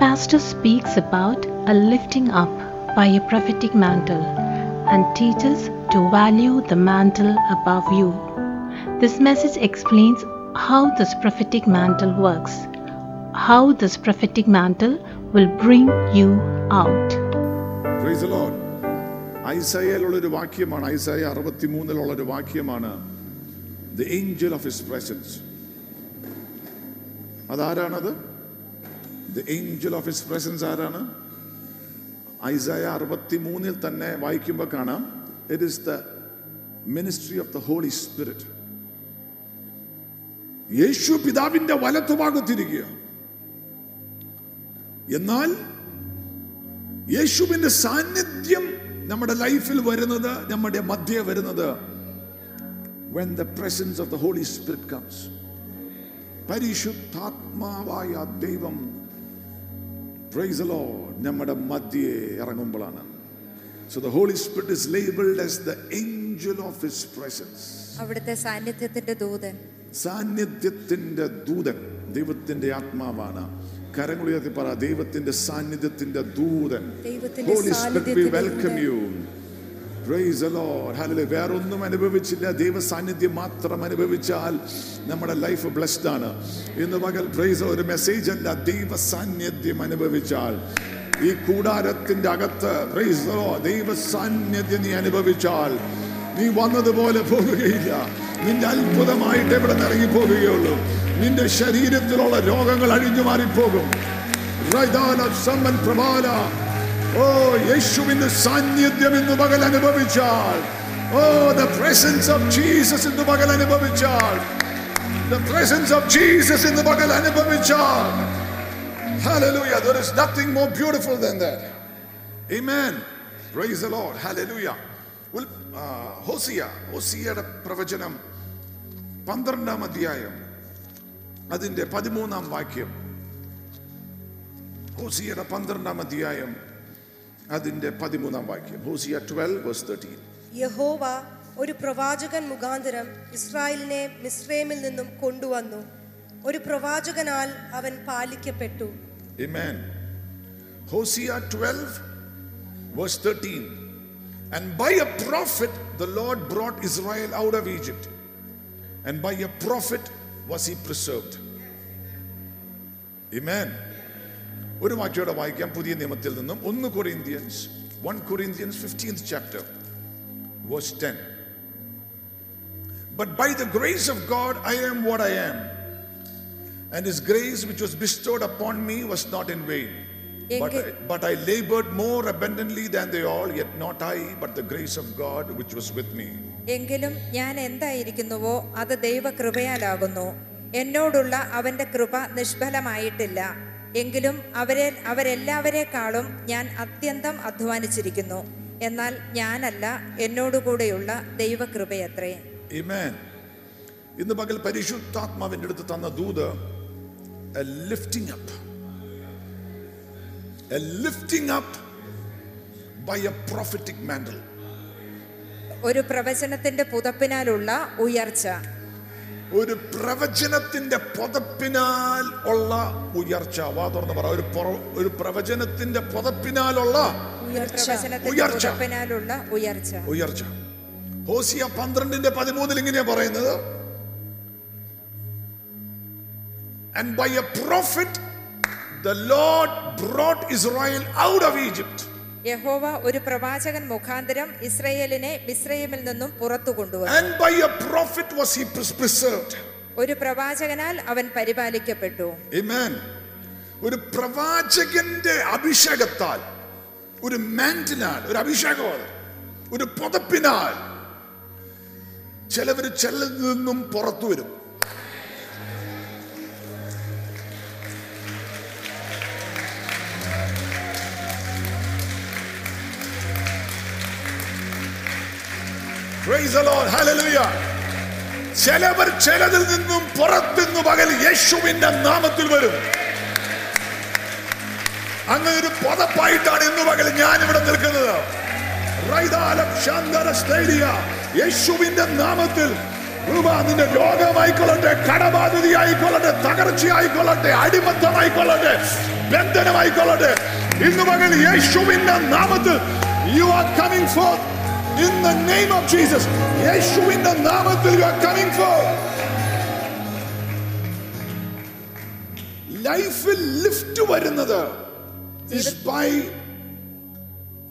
Pastor speaks about a lifting up by a prophetic mantle and teaches to value the mantle above you. This message explains how this prophetic mantle works, how this prophetic mantle will bring you out. Praise Lord ഐസയയിലുള്ളൊരു വാക്യമാണ് ഐസയ അറുപത്തി മൂന്നിലുള്ളൊരു വാക്യമാണ് the angel of his presence അതാരാണത് the angel of his presence ആരാണ്? Isaiah അറുപത്തി മൂന്നിൽ തന്നെ വായിക്കുമ്പോൾ കാണാം. It is the ministry of the Holy Spirit യേശു പിതാവിന്റെ വലത്തുഭാഗത്തിരിക്കുക എന്നാൽ യേശുവിന്റെ സാന്നിധ്യം നമ്മുടെ ലൈഫിൽ വരുന്നത് നമ്മുടെ മധ്യ വരുന്നത് when the presence of the holy spirit comes. പരിശുദ്ധാത്മാവായ ദൈവം പ്രൈസ് ലോ നമ്മുടെ മധ്യേ ഇറങ്ങുമ്പോഴാണ് so the holy spirit is labeled as the angel of his presence. അവിടുത്തെ സാന്നിധ്യത്തിന്റെ ദൂതൻ. സാന്നിധ്യത്തിന്റെ ദൂതൻ. ദൈവത്തിന്റെ ആത്മാവാണ്. കരങ്ങൾ ഉയർത്തി പറ ദൈവത്തിന്റെ സാന്നിധ്യത്തിന്റെ ദൂതൻ. ഹോളി സ്പിരിറ്റ് വി വെൽക്കം സാന്നിധ്യത്തിന്റെ വേറൊന്നും അനുഭവിച്ചില്ല. ദൈവ സാന്നിധ്യം മാത്രം അനുഭവിച്ചാൽ നമ്മുടെ ലൈഫ് ബ്ലസ്ഡ് ആണ്. ഇന്ന് പകൽ പ്രൈസ് ഒരു മെസ്സേജ് അല്ല. ദൈവ സാന്നിധ്യം അനുഭവിച്ചാൽ. ഈ കൂടാരത്തിന്റെ അകത്ത് പ്രൈസോ ദൈവ സാന്നിധ്യം നീ അനുഭവിച്ചാൽ നീ വന്നതുപോലെ പോകുകയില്ല നിന്റെ അത്ഭുതമായിട്ട് എവിടെ നിന്ന് ഇറങ്ങി പോകുകയുള്ളൂ നിന്റെ ശരീരത്തിലുള്ള രോഗങ്ങൾ അഴിഞ്ഞു മാറിപ്പോകും ഓ യേശുവിന്റെ സാന്നിധ്യം ഇന്ന് പകൽ അനുഭവിച്ചാൽ ഓ ദ പ്രസൻസ് ഓഫ് ജീസസ് ഇന്ന് പകൽ അനുഭവിച്ചാൽ ദ പ്രസൻസ് ഓഫ് ജീസസ് ഇന്ന് പകൽ അനുഭവിച്ചാൽ Hallelujah. There is nothing more beautiful than that. Amen. Praise the Lord. Hallelujah. Well, uh, Hosea ഹോസിയയുടെ പ്രവചനം പന്ത്രണ്ടാം അധ്യായം അതിന്റെ പതിമൂന്നാം വാക്യം ഹോസിയയുടെ പന്ത്രണ്ടാം അധ്യായം അതിന്റെ പതിമൂന്നാം വാക്യം ഹോസിയ ട്വൽവ് വേഴ്സ് തേർട്ടീൻ യഹോവ ഒരു പ്രവാചകൻ മുഖാന്തരം ഇസ്രായേലിനെ മിസ്രൈമിൽ നിന്നും കൊണ്ടുവന്നു ഒരു പ്രവാചകനാൽ അവൻ പാലിക്കപ്പെട്ടു Amen. Hosea 12, verse 13. And by a prophet the Lord brought Israel out of Egypt, and by a prophet was he preserved. Amen. ഒരു വാക്യോടെ വായിക്കാം പുതിയ നിയമത്തിൽ നിന്നും ഒന്ന് Corinthians one Corinthians fifteenth chapter verse ten But by the grace of God I am what I am. And his grace which was bestowed upon me was not in vain. But I, but I labored more abundantly than they all, yet not I, but the grace of God which was with me. എങ്കിലും ഞാൻ എന്തായിരിക്കുന്നുവോ അത് ദൈവകൃപയാലാകുന്നു എന്നോടുള്ള അവന്റെ കൃപ നിഷ്ഫലമായിട്ടില്ല എങ്കിലും അവരെ അവരെല്ലാവരെക്കാളും ഞാൻ അത്യന്തം അധ്വാനിച്ചിരിക്കുന്നു എന്നാൽ ഞാനല്ല എന്നോടുകൂടെയുള്ള ദൈവകൃപയത്രേ. ഇന്ന് പകൽ പരിശുദ്ധാത്മാവിന്റെ അടുത്ത് തന്ന ദൂത് lifting up by a prophetic mantle. ഒരു പ്രവചനത്തിന്റെ പുതപ്പിനാലുള്ള ഉയർച്ച ഒരു പ്രവചനത്തിന്റെ പുതപ്പിനാൽ ഉള്ള ഉയർച്ച. വാ തുറന്ന് പറ. ഒരു ഒരു പ്രവചനത്തിന്റെ പുതപ്പിനാലുള്ള ഉയർച്ച. ഉയർച്ച. ഉയർച്ച. ഹോസിയ പന്ത്രണ്ടിന്റെ പതിമൂന്നിൽ ഇങ്ങനെയാ പറയുന്നത്. And by a prophet, the Lord brought Israel out of Egypt. യഹോവ ഒരു പ്രവാചകൻ മുഖാന്തരം ഇസ്രയേലിനെ മിസ്രൈമിൽ നിന്നും പുറത്തു കൊണ്ടുവന്നു. ഒരു പ്രവാചകനാൽ അവൻ പരിപാലിക്കപ്പെട്ടു. ഒരു പ്രവാചകന്റെ അഭിഷേകത്താൽ ഒരു മാന്റിനാൽ ഒരു അഭിഷേകമാണ് ഒരു പുതപ്പിനാൽ ചിലവർ ചിലതിൽ നിന്നും പുറത്തു വരും ചിലവർ ചിലതിൽ നിന്നും പുറത്തുനിന്ന് പകൽ യേശുവിന്റെ നാമത്തിൽ വരും. അങ്ങനെ ഒരു പുതപ്പായിട്ടാണ് ഇന്ന് പകൽ ഞാൻ ഇവിടെ നിൽക്കുന്നത് യേശുവിന്റെ നാമത്തിൽ നിന്റെ രോഗമായിക്കൊള്ളട്ടെ കടബാധിതയായിക്കൊള്ളട്ടെ തകർച്ചയായിക്കൊള്ളട്ടെ അടിമത്തമായിക്കൊള്ളട്ടെ ബന്ധനമായിക്കൊള്ളട്ടെ. ഇന്ന് മകൻ യേശുവിന്റെ നാമത്തിൽ you are coming for in the name of Jesus യേശുവിന്റെ നാമത്തിൽ യു ആർ കമ്മിങ് ഫോർ ലൈഫിൽ ലിഫ്റ്റ് വരുന്നത് is by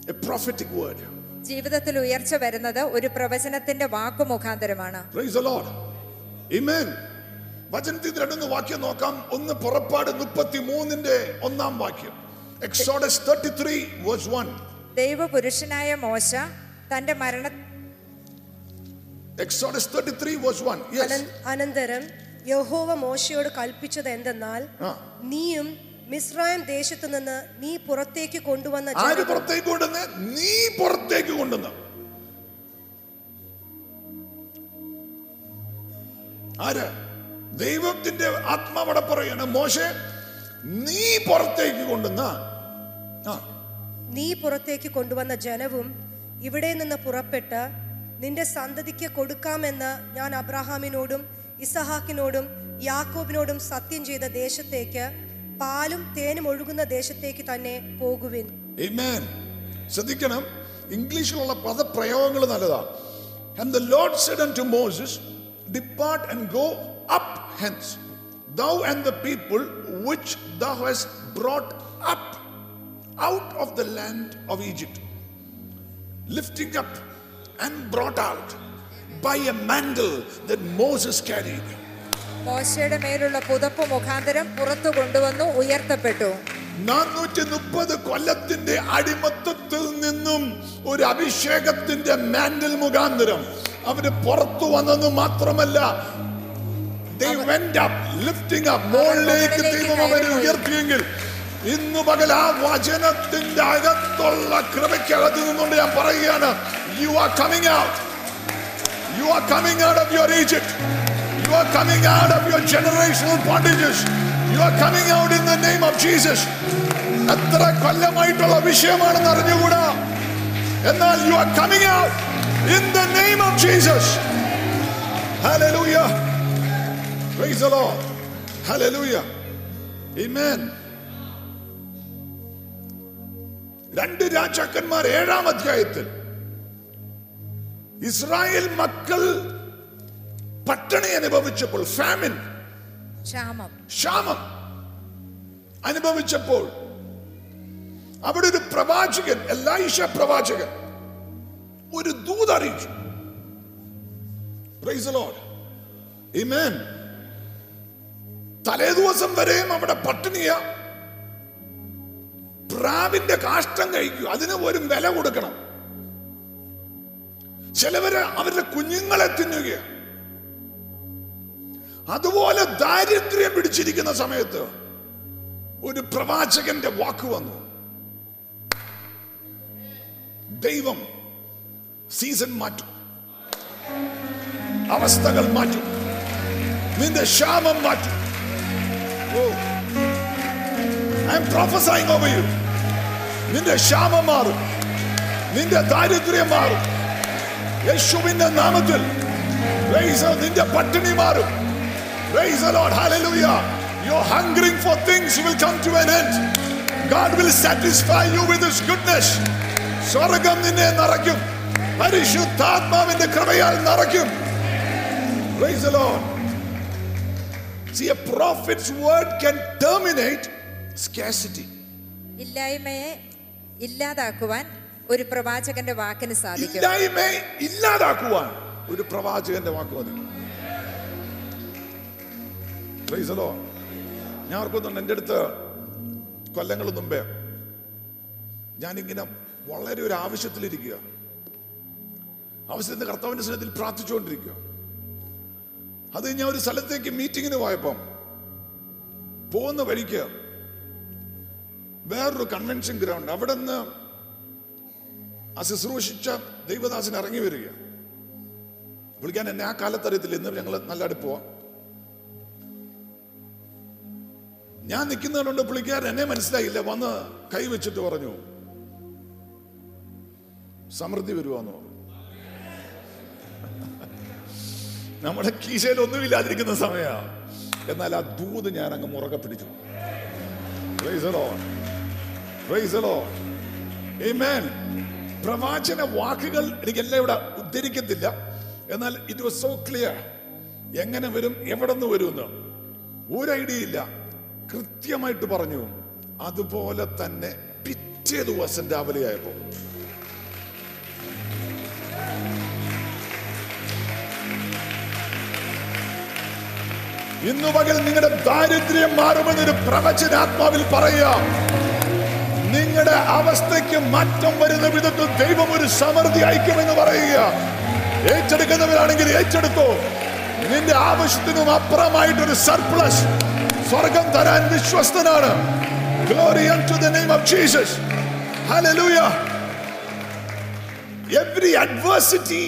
a prophetic word. ജീവിതത്തിൽ ഉയർച്ച വരുന്നത് ഒരു പ്രവചനത്തിന്റെ വാക്കു മുഖാന്തരമാണ് Praise the Lord. Amen. വചനത്തിൽ രണ്ടൊന്ന് വാക്യം നോക്കാം ഒന്ന് പുറപ്പാട് മുപ്പത്തി മൂന്നിന്റെ ഒന്നാം വാക്യം Exodus thirty three verse one ദൈവപുരുഷനായ മോശ തന്റെ മരണ ത്രീ വേഴ്സ് വൺ യെസ് അനൻ- അനന്തരം യഹോവ മോശയോട് കൽപ്പിച്ചത് എന്തെന്നാൽ. നീയും മിസ്രൈം ദേശത്തു നിന്ന് നീ പുറത്തേക്ക് കൊണ്ടുവന്ന ആര് പുറത്തേക്ക് കൊണ്ടുവന്ന്? നീ പുറത്തേക്ക് കൊണ്ടുവന്ന. ആര്? ദൈവത്തിന്റെ ആത്മാവടെ പറയാണ് മോശെ നീ പുറത്തേക്ക് കൊണ്ടുവന്ന. നീ പുറത്തേക്ക് കൊണ്ടുവന്ന ജനവും ഇവിടെ നിന്ന് പുറപ്പെട്ട് നിന്റെ സന്തതിക്ക് കൊടുക്കാമെന്ന് ഞാൻ അബ്രഹാമിനോടും ഇസഹാക്കിനോടും യാക്കോബിനോടും സത്യം ചെയ്ത ദേശത്തേക്ക് പാലും തേനും ഒഴുകുന്ന ദേശത്തേക്ക് തന്നെ പോകുവിൻ. ശ്രദ്ധിക്കണം. ഇംഗ്ലീഷിലുള്ള പദപ്രയോഗങ്ങൾ നല്ലതാണ് And the Lord said unto Moses, Depart and go up hence, thou and the people which thou hast brought up out of the land of Egypt, lifting up and brought out by a mantle that Moses carried. മോശയുടെ മേലുള്ള പുതപ്പ് മുഖാന്തരം പുറത്തു കൊണ്ടുവന്നു ഉയർത്തപ്പെട്ടു നാനൂറ്റി മുപ്പത് കൊല്ലത്തിന്റെ അടിമത്തത്തിൽ നിന്നും ഒരു അഭിഷേകത്തിന്റെ മാൻഡൽ മുഖാന്തരം അവർ പുറത്തു വന്നെന്ന് മാത്രമല്ല they went up lifting up മുകളിലേക്ക് ദൈവം അവരെ ഉയർത്തിയെങ്കിൽ ഇന്ന് പകൽ ആ വചനത്തിന്റെ അകത്തുള്ള കൃപയ്ക്കകത്ത് നിന്നുകൊണ്ട് ഞാൻ പറയുകയാണ് you are coming out you are coming out of your Egypt you are coming out of your generational bondages you are coming out in the name of Jesus എത്ര കൊല്ലമായിട്ടുള്ള വിഷയമാണെന്ന് അറിഞ്ഞുകൂടാ? എന്നാൽ you are coming out in the name of Jesus hallelujah praise the Lord hallelujah amen രണ്ട് രാജാക്കന്മാർ ഏഴാം അധ്യായത്തിൽ Israel മക്കൾ പട്ടിണി അനുഭവിച്ചപ്പോൾ ഫാമിൻ ക്ഷാമം. ക്ഷാമം അനുഭവിച്ചപ്പോൾ അവിടെ ഒരു പ്രവാചകൻ എല്ലായിഷ പ്രവാചകൻ ഒരു ദൂത് അറിയിച്ചു. തലേ ദിവസം വരെയും അവിടെ പട്ടിണിയ. പ്രാവിന്റെ കാഷ്ടം കഴിക്കും. അതിന് ഒരു വില കൊടുക്കണം. ചിലവര് അവരുടെ കുഞ്ഞുങ്ങളെ തിന്നുക അതുപോലെ ദാരിദ്ര്യം പിടിച്ചിരിക്കുന്ന സമയത്ത് ഒരു പ്രവാചകന്റെ വാക്ക് വന്നു. ദൈവം സീസൺ മാറ്റും. അവസ്ഥകൾ മാറ്റും. നിന്റെ ക്ഷാമം മാറ്റും. ഓ. I am prophesying over you നിന്റെ ക്ഷാമം മാറും നിന്റെ ദാരിദ്ര്യം മാറും യേശുവിന്റെ നാമത്തിൽ Praise the- നിന്റെ പട്ടിണി മാറും Praise the Lord. Hallelujah. You're hungering for things will come to an end. God will satisfy you with His goodness. സ്വർഗം നിന്നെ നിറയ്ക്കും പരിശുദ്ധാത്മാവിന്റെ കൃപയാൽ നിറയ്ക്കും Praise the Lord. See, a prophet's word can terminate scarcity. ഇല്ലായ്മയെ ഇല്ലാതാക്കുവാൻ ഒരു പ്രവാചകന്റെ വാക്കിന് സാധിക്കും. ഇല്ലായ്മയെ ഇല്ലാതാക്കുവാൻ ഒരു പ്രവാചകന്റെ വാക്ക് മതി Praise ഞാൻ ഓർക്കുന്നുണ്ട് എന്റെ അടുത്ത് കൊല്ലങ്ങൾ മുമ്പേ ഞാനിങ്ങനെ വളരെ ഒരു ആവശ്യത്തിലിരിക്കുക. ആവശ്യത്തിന് കർത്താവിന്റെ സ്ഥലത്തിൽ പ്രാർത്ഥിച്ചുകൊണ്ടിരിക്കുക. അത് ഞാൻ ഒരു സ്ഥലത്തേക്ക് മീറ്റിങ്ങിന് പോയപ്പം പോകുന്ന വഴിക്ക് വേറൊരു കൺവെൻഷൻ ഗ്രൗണ്ട് അവിടെ നിന്ന് ആ ശുശ്രൂഷിച്ച ദൈവദാസൻ ഇറങ്ങി വരിക. വിളിക്കാൻ എന്നെ ആ കാലത്ത് അറിയത്തില്ല ഇന്ന് ഞങ്ങൾ നല്ല അടുപ്പുവാ ഞാൻ നിൽക്കുന്നതുകൊണ്ട് പുള്ളിക്കാരൻ എന്നെ മനസ്സിലായില്ല. വന്ന് കൈ വെച്ചിട്ട് പറഞ്ഞു സമൃദ്ധി വരുവാന്ന് പറഞ്ഞു. നമ്മുടെ കീശയിൽ ഒന്നുമില്ലാതിരിക്കുന്ന സമയമാണ് എന്നാൽ ആ ദൂത് ഞാൻ അങ്ങ് മുറകെ പിടിച്ചു. പ്രവാചന വാക്കുകൾ എനിക്കെല്ലാം ഇവിടെ ഉദ്ധരിക്കത്തില്ല എന്നാൽ ഇറ്റ് വാസ് സോ ക്ലിയർ എങ്ങനെ വരും എവിടെ നിന്ന് വരുമെന്ന് ഒരു ഐഡിയ ഇല്ല. കൃത്യമായിട്ട് പറഞ്ഞു. അതുപോലെ തന്നെ പിറ്റേ ദിവസം രാവിലെ ആയപ്പോ ഇന്നു പകൽ നിങ്ങളുടെ ദാരിദ്ര്യം മാറുമെന്നൊരു പ്രവചനാത്മാവിൽ പറയുക. നിങ്ങളുടെ അവസ്ഥയ്ക്ക് മാറ്റം വരുന്ന വിധത്തിൽ ദൈവം ഒരു സമൃദ്ധി അയക്കുമെന്ന് പറയുക ഏറ്റെടുക്കുന്നവരാണെങ്കിൽ ഏറ്റെടുത്തോ നിന്റെ ആവശ്യത്തിനും അപ്പുറമായിട്ടൊരു സർപ്ലസ് സ്വർഗം തരാൻ വിശ്വസ്തനാണ് Glory unto the name of Jesus. Hallelujah. Every adversity,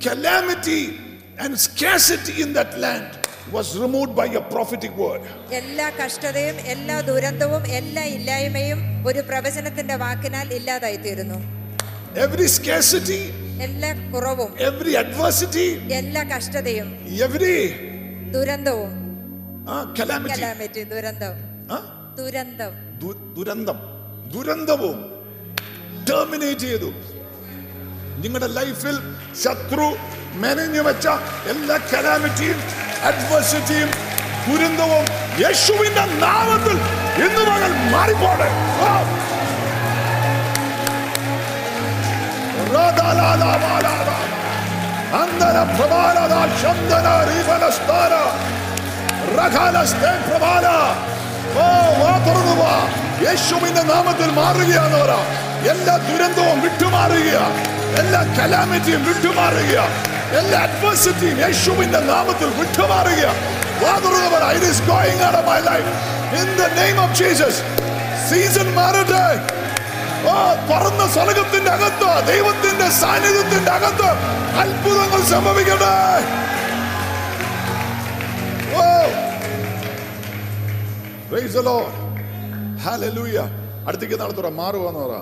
calamity, and scarcity in that land was removed by a prophetic word. എല്ലാ കഷ്ടതയും എല്ലാ ദുരന്തവും എല്ലാ ഇല്ലായ്മയും ഒരു പ്രവചനത്തിന്റെ വാക്കിനാൽ ഇല്ലാതായി തീരുന്നു Every scarcity, എല്ലാ കുറവും every adversity, എല്ലാ കഷ്ടതയും every ദുരന്തവും ആ calamity, calamity ദുരന്തം ആ? ദുരന്തം. ദുരന്തം. ദുരന്തവും ടെർമിനേറ്റ് ചെയ്തു. നിങ്ങളുടെ ലൈഫിൽ ശത്രു മെനഞ്ഞു വെച്ച എല്ലാ കലാമിറ്റിയും അഡ്വേഴ്സിറ്റിയും ദുരന്തവും യേശുവിന്റെ നാമത്തിൽ ഇന്ന് മകൾ മാറിപ്പോടെ. അന്തര പ്രബാലത ശന്തന രീവനസ്താര. റഖാലസ്തേ പ്രബാല. ഓ, വാ തുറന്നു വാ. യേശുവിന്റെ നാമത്തിൽ മാറുകയാണ് പറ എല്ലാ ദുരന്തവും വിട്ടുമാറുക എല്ലാ കലാമിറ്റിയും വിട്ടുമാറുക എല്ലാ അഡ്വേഴ്സിറ്റിയും യേശുവിന്റെ നാമത്തിൽ വിട്ടുമാറുക നെയിം ഓഫ് ജീസസ് സീസൺ മാറട്ടെ. ഓ തുറന്ന സ്വർഗത്തിന്റെ അകത്ത് ദൈവത്തിന്റെ സാന്നിധ്യത്തിന്റെ അകത്ത് അത്ഭുതങ്ങൾ സംഭവിക്കട്ടെ. the. അടുത്തേക്ക് നടത്തുറ മാറുവാന്ന് പറ.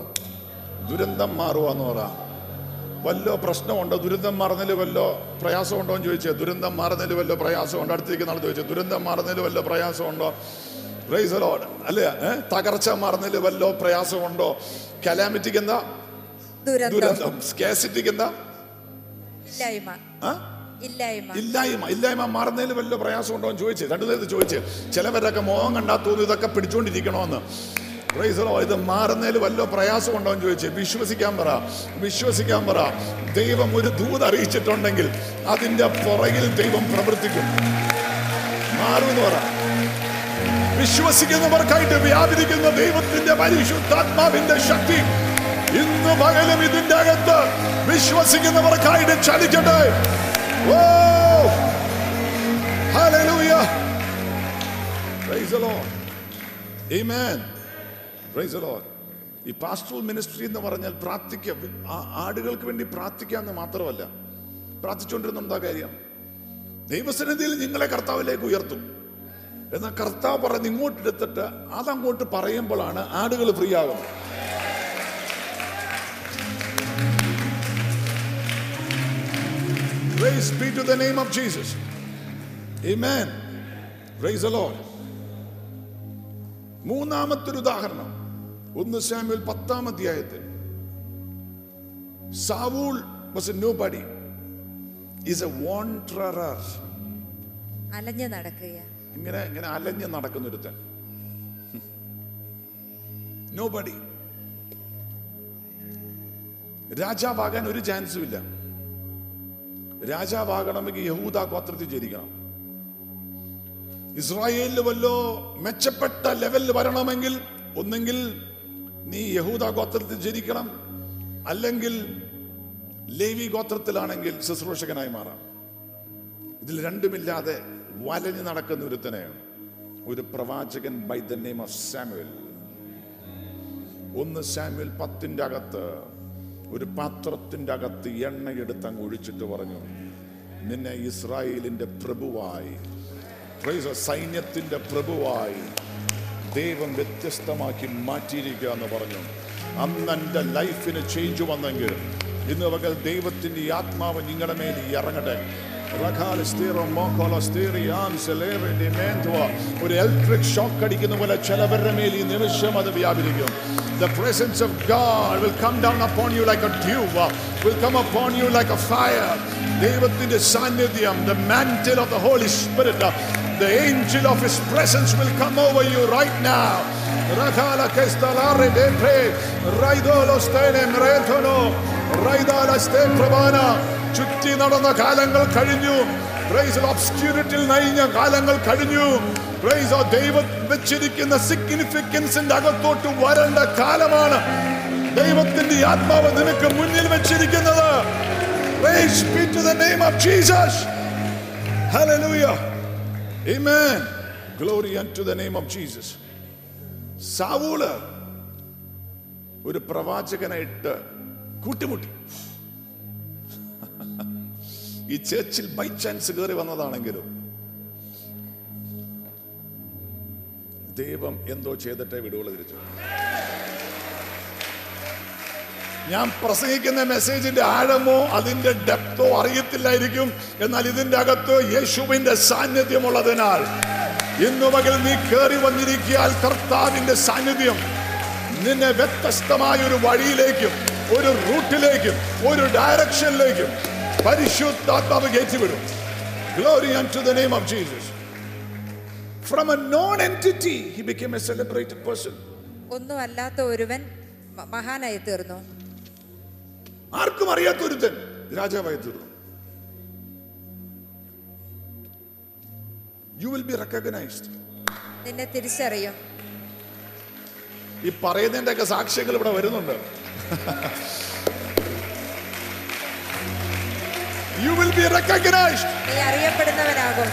ദുരന്തം മാറുവാന്ന് പറ. വല്ലോ പ്രശ്നമുണ്ടോ? ദുരന്തം മാറുന്നതിൽ വല്ലോ പ്രയാസമുണ്ടോ എന്ന് ചോദിച്ചേ. ദുരന്തം മാറുന്നതിൽ വല്ലോ പ്രയാസമുണ്ടോ? അടുത്തേക്ക് നാളെ ചോദിച്ചു. ദുരന്തം മാറുന്നതിൽ വല്ലോ പ്രയാസമുണ്ടോ? പ്രൈസ് ലോഡ് അല്ലേ? തകർച്ച മാറുന്നതിൽ വല്ലോ പ്രയാസമുണ്ടോ? കലാമിറ്റിക്ക് എന്താ ദുരന്തം. ദുരന്തം. സ്കാസിറ്റിക്ക് എന്താ ഇല്ലായ്മ? ഇല്ലായ്മ. മാറുന്നതിൽ വല്ല പ്രയാസമുണ്ടോ എന്ന് ചോദിച്ചു. രണ്ടു നേരത്തെ ചോദിച്ചു. ചിലവരൊക്കെ മോഹം കണ്ടാ തോന്നുന്നു ഇതൊക്കെ Lord. ഇത് മാറുന്നതിൽ വല്ല പ്രയാസമുണ്ടോ എന്ന് ചോദിച്ചു വിശ്വസിക്കാൻ പറ വിശ്വസിക്കാൻ പറ. ദൈവം ഒരു ദൂത് അറിയിച്ചിട്ടുണ്ടെങ്കിൽ അതിന്റെ പുറകിൽ ദൈവം പ്രവർത്തിക്കും. മാറുമെന്ന് പറ. വിശ്വസിക്കുന്നവർക്കായിട്ട് വ്യാപരിക്കുന്ന ദൈവത്തിന്റെ പരിശുദ്ധാത്മാവിന്റെ ശക്തി ഇന്ന് പകലും ഇതിന്റെ അകത്ത്. വിശ്വസിക്കുന്നവർക്കായിട്ട് ചലിക്കട്ടെ ഓ! പ്രൈസ് ദി ലോർഡ് ഈ പാസ്റ്ററൽ മിനിസ്ട്രി എന്ന് പറഞ്ഞാൽ പ്രാർത്ഥിക്കുക ആടുകൾക്ക് വേണ്ടി പ്രാർത്ഥിക്കാന്ന് മാത്രമല്ല പ്രാർത്ഥിച്ചുകൊണ്ടിരുന്ന എന്താ കാര്യം? ദൈവസന്നിധിയിൽ നിങ്ങളെ കർത്താവിലേക്ക് ഉയർത്തും. എന്നാൽ കർത്താവ് പറഞ്ഞ് ഇങ്ങോട്ട് എടുത്തിട്ട് അതങ്ങോട്ട് പറയുമ്പോഴാണ് ആടുകൾ ഫ്രീ ആകുന്നത്. മൂന്നാമത്തൊരു ഉദാഹരണം. ഒന്ന് സാമ്യൽ പത്താം അധ്യായത്തിൽ. Saul was a nobody. Is a wanderer. അലഞ്ഞു നടക്കുക ഇങ്ങനെ ഇങ്ങനെ അലഞ്ഞു നടക്കുന്ന ഒരുത്തൻ നോബഡി രാജാവാകാൻ ഒരു ചാൻസും ഇല്ല. രാജാവാകണമെങ്കിൽ യഹൂദ ഗോത്രത്തിൽ ജനിക്കണം. ഇസ്രായേലിൽ വല്ലോ മെച്ചപ്പെട്ട ലെവലിൽ വരണമെങ്കിൽ ഒന്നെങ്കിൽ നീ യഹൂദ ഗോത്രത്തിൽ ജനിക്കണം. അല്ലെങ്കിൽ ലേവി ഗോത്രത്തിലാണെങ്കിൽ ശുശ്രൂഷകനായി മാറാം. ഇതിൽ രണ്ടുമില്ലാതെ വലഞ്ഞു നടക്കുന്ന ഒരുത്തനെ ഒരു പ്രവാചകൻ by the name of Samuel ഒന്ന് സാമുവൽ പത്തിന്റെ അകത്ത് ഒരു പാത്രത്തിന്റെ അകത്ത് എണ്ണയെടുത്ത് അങ്ങ് ഒഴിച്ചിട്ട് പറഞ്ഞു നിന്നെ ഇസ്രായേലിന്റെ പ്രഭുവായി സൈന്യത്തിന്റെ പ്രഭുവായി ദൈവം വ്യത്യസ്തമാക്കി മാറ്റിയിരിക്കുക എന്ന് പറഞ്ഞു അന്ന് എന്റെ ലൈഫിന് ചേഞ്ച് വന്നെങ്കിൽ ഇന്ന് പകൽ ദൈവത്തിന്റെ ആത്മാവ് നിങ്ങളുടെ മേൽ ഇറങ്ങട്ടെ. ഒരു ഇലക്ട്രിക് ഷോക്ക് അടിക്കുന്ന പോലെ ചിലവരുടെ മേൽ ഈ നിമിഷം അത് വ്യാപരിക്കും The presence of God will come down upon you like a dew, will come upon you like a fire. ദൈവത്തിന്റെ സാന്നിധ്യം, the mantle of the Holy Spirit, the angel of His presence will come over you right now. Rakala kestalare depre, raidolo stene mretono, raidala ste pravana. ചുറ്റി നടന്ന കാലങ്ങൾ കഴിഞ്ഞു price ഒബ്സ്ക്യൂരിറ്റിയിൽ നയിഞ്ഞ കാലങ്ങൾ കഴിഞ്ഞു price ദൈവം വെച്ചിരിക്കുന്ന സിഗ്നിഫിക്കൻസിന്റെ അകത്തോട്ട് വരേണ്ട കാലമാണ് ദൈവത്തിന്റെ ആത്മാവ് നിനക്ക് മുന്നിൽ വെച്ചിരിക്കുന്നത് Praise be to the name of Jesus. Hallelujah. Amen. Glory unto the name of Jesus. Saul ഒരു പ്രവാചകനായിട്ട് കൂട്ടിമുട്ടി ഈ ചേർച്ചിൽ ബൈ ചാൻസ് കയറി വന്നതാണെങ്കിലും ദൈവം എന്തോ ചെയ്തിട്ടേ വിടുവുള്ള തിരിച്ചു ഞാൻ പ്രസംഗിക്കുന്ന മെസ്സേജിന്റെ ആഴമോ അതിന്റെ ഡെപ്തോ അറിയത്തില്ലായിരിക്കും. എന്നാൽ ഇതിന്റെ അകത്ത് യേശുവിന്റെ സാന്നിധ്യമുള്ളതിനാൽ ഇന്നു മകൾ നീ കയറി വന്നിരിക്കിയാൽ കർത്താവിന്റെ സാന്നിധ്യം നിന്നെ വ്യത്യസ്തമായ ഒരു വഴിയിലേക്കും ഒരു റൂട്ടിലേക്കും ഒരു ഡയറക്ഷനിലേക്കും പരിശുദ്ധാത്മാവ് കയറ്റിവിടും. Glory to the name of Jesus from a non entity he became a celebrated person ഒന്നും അല്ലാത്ത ഒരുവൻ മഹാനായി തീർന്നു ആർക്കും അറിയാത്ത ഒരുത്തൻ രാജാവായി തീർന്നു യു വിൽ ബി റെക്കഗ്നൈസ്ഡ് നിന്നെ തിരിച്ചറിയും ഈ പറയുന്നതിന്റെ ഒക്കെ സാക്ഷ്യങ്ങൾ ഇവിടെ വരുന്നുണ്ട് യു വിൽ ബി റെക്കഗ്നൈസ്ഡ് നീ അറിയപ്പെടുന്നവനാകും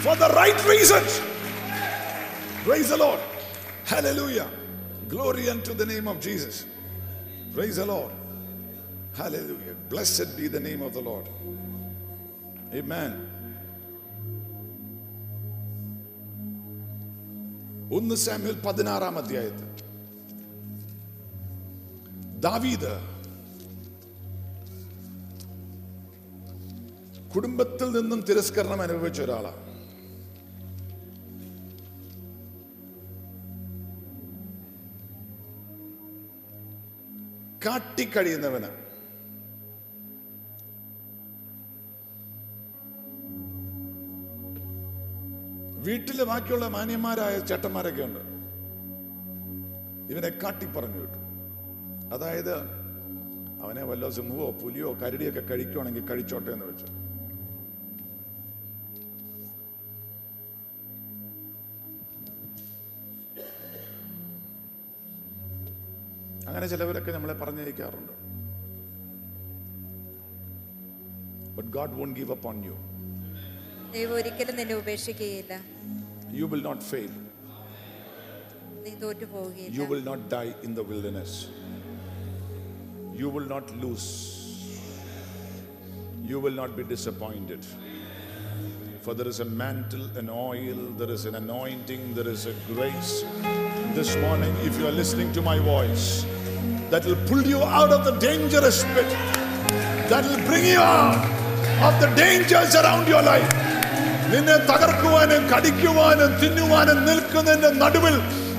for the right reasons. Praise the Lord. Hallelujah. Glory unto the name of Jesus. Praise the Lord. Hallelujah. Blessed be the name of the Lord. Amen. ഒന്ന് സാമ്യൽ പതിനാറാം അധ്യായത്തിൽ ദാവീദ് കുടുംബത്തിൽ നിന്നും തിരസ്കരണം അനുഭവിച്ച ഒരാളാണ് കാട്ടിക്കഴിയുന്നവന്. വീട്ടിലെ ബാക്കിയുള്ള മാന്യന്മാരായ ചേട്ടന്മാരൊക്കെ ഉണ്ട്. ഇവനെ കാട്ടി പറഞ്ഞു വിട്ടു. അതായത് അവനെ വല്ല മൂവോ പുലിയോ കരടിയൊക്കെ കഴിക്കുവാണെങ്കിൽ കഴിച്ചോട്ടെ എന്ന് വെച്ചു അങ്ങനെ ചിലവരൊക്കെ നമ്മളെ പറഞ്ഞയക്കാറുണ്ട് but God won't give up on you ദൈവം ഒരിക്കലും നിന്നെ ഉപേക്ഷിക്കുകയില്ല യു വിൽ നോട്ട് ഫെയിൽ നീ തോറ്റു പോവുകയില്ല You will not die in the wilderness. You will not lose. You will not be disappointed. For there is a mantle, an oil, there is an anointing, there is a grace. This morning, if you are listening to my voice, that will pull you out of the dangerous pit, that will bring you out of the dangers around your life. നിന്നെ തകർക്കുവാനും കടിക്കുവാനും തിന്നുവാനും നിൽക്കുന്നതിന്റെ നടുവിൽ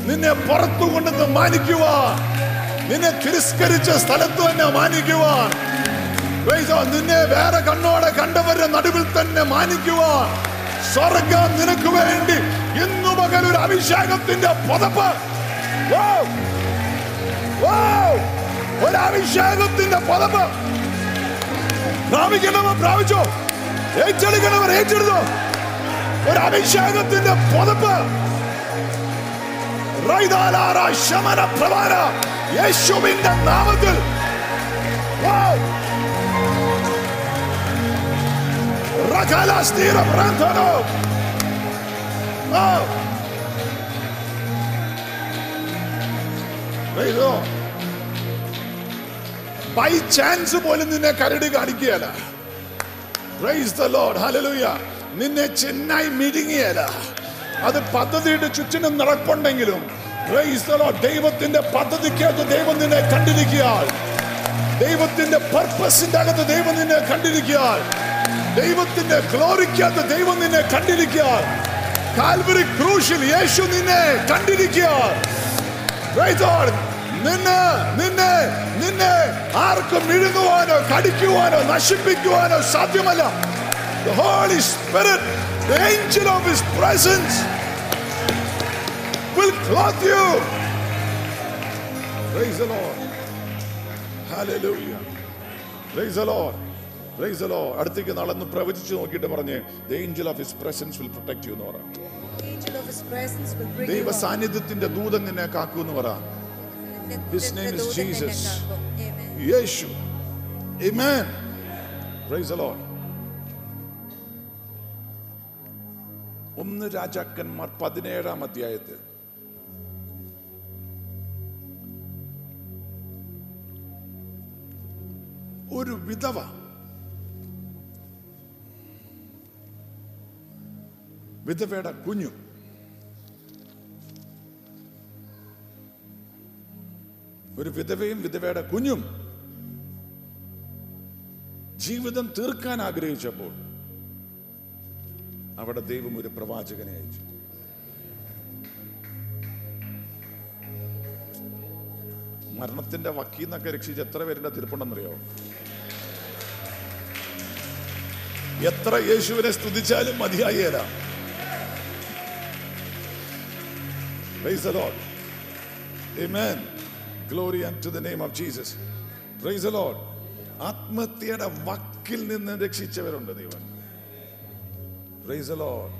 നിന്നെ പുറത്തു കൊണ്ടുവന്ന് മാനിക്കുവാൻ. നിന്നെ തിരസ്കരിച്ച സ്ഥലത്ത് തന്നെ മാനിക്കുവാൻ. നിന്നെ വേറെ കണ്ണോടെ കണ്ടവരുടെ നടുവിൽ തന്നെ മാനിക്കുവാൻ. സ്വർഗം നിനക്ക് വേണ്ടി ഇന്നു പകൽ ഒരു അഭിഷേകത്തിന്റെ പുതപ്പ്. ഒരു അഭിഷേകത്തിന്റെ പുതപ്പ് പ്രാപിക്കണമർ പ്രാപിച്ചോ ഏറ്റെടുക്കണവർ ഏറ്റെടുത്തോ ഒരു അഭിഷേകത്തിന്റെ പുതപ്പ് ശമന പ്രവാര യേശുവിന്റെ നാമത്തിൽ. Rakalas tira brantano. Oh. By chance പോലും നിന്നെ കരടി കാണിക്കുകയല്ല. പ്രൈസ് ദ ലോർഡ് ഹല്ലേലൂയ നിന്നെ ചെന്നായി മിടുങ്ങിയല്ല അത് പദ്ധതിയുടെ ചുറ്റിനും നടപ്പുണ്ടെങ്കിലും പ്രൈസ് ദ ലോർഡ് ദൈവത്തിന്റെ പദ്ധതിക്കകത്ത് ദൈവം നിന്നെ കണ്ടിരിക്കുകയാൽ ദൈവത്തിന്റെ പർപ്പസിന്റെ അകത്ത് ദൈവം നിന്നെ കണ്ടിരിക്കുകയാൽ ദൈവത്തിന്റെ ഗ്ലോറിക്കകത്ത് ദൈവം നിന്നെ കണ്ടിരിക്കുകയാൽ കാൽവരി ക്രൂശിൽ യേശു നിന്നെ കണ്ടിരിക്കുകയാൽ. നിന്ന് നിന്നെ നിന്നെ ആർക്കും ഇഴുങ്ങുവാനോ കടിക്കുവാനോ നശിപ്പിക്കുവാനോ സാധ്യമല്ല The Holy Spirit, the angel of His presence, will clothe you. Praise the Praise the Lord. Praise the Lord. അടുത്തേക്ക് പ്രവചിച്ചു നോക്കിയിട്ട് പറഞ്ഞ് the angel of his presence will protect you എന്ന് പറയാം ദൈവ സാന്നിധ്യത്തിന്റെ ദൂതൻ നിന്നെ കാക്കൂ എന്ന് പറയാം His name is Jesus. Yeshu Amen. Praise the Lord. ഒന്ന് രാജാക്കന്മാർ പതിനേഴാം അധ്യായത്തിൽ ഒരു വിധവ വിധവയുടെ കുഞ്ഞു ഒരു വിധവയും വിധവയുടെ കുഞ്ഞും ജീവിതം തീർക്കാൻ ആഗ്രഹിച്ചപ്പോൾ അവിടെ ദൈവം ഒരു പ്രവാചകനെ അയച്ചു. മരണത്തിന്റെ വക്കീന്നൊക്കെ രക്ഷിച്ച് എത്ര പേരുടെ തിരുപ്പുണ്ടെന്നറിയോ എത്ര യേശുവിനെ സ്തുതിച്ചാലും മതിയായേല Praise. Unto the name of Jesus. Praise the Lord. ആത്മഹത്യയുടെ വക്കിൽ നിന്ന് രക്ഷിച്ചവരുണ്ട് ദൈവം Praise the Lord.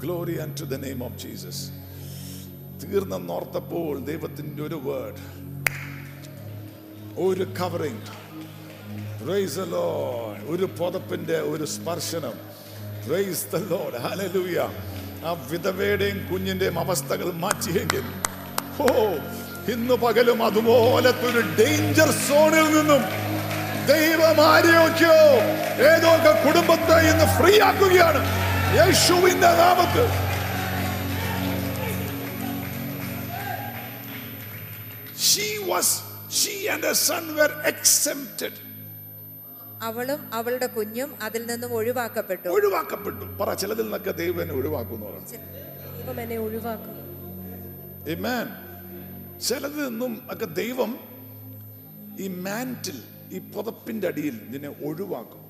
Glory unto the name of Jesus. തീർന്നെന്നോർത്തപ്പോൾ ദൈവത്തിന്റെ ഒരു വേർഡ് ഒരു കവറിങ് the Lord. ഒരു പുതപ്പിന്റെ ഒരു സ്പർശനം Praise the Lord. Hallelujah. ആ വിധവയുടെയും കുഞ്ഞിന്റെയും അവസ്ഥകൾ മാറ്റിയെങ്കിൽ ഓ ഇന്ന് പകലും അതുപോലത്തെ ഒരു ഡേഞ്ചർ സോണിൽ നിന്നും ദൈവം ആരെയൊക്കെയോ ഏതൊക്കെ കുടുംബത്തെ ഇന്ന് ഫ്രീ ആക്കുകയാണ്. യേശുവിന്റെ Namath She was, she and her son were exempted. അവളും അവളുടെ കുഞ്ഞും അതിൽ നിന്നും ഒഴിവാക്കപ്പെട്ടു. ഒഴിവാക്കപ്പെട്ടു. പറ ചിലതിൽ നിന്നൊക്കെ ദൈവം എന്നെ ഒഴിവാക്കുന്നു പറഞ്ഞു. ദൈവം എന്നെ ഒഴിവാക്കും Amen. ചിലതിൽ നിന്നും ഒക്കെ ദൈവം ഈ മാന്റിൽ ഈ പുതപ്പിന്റെ അടിയിൽ നിന്നെ ഒഴിവാക്കും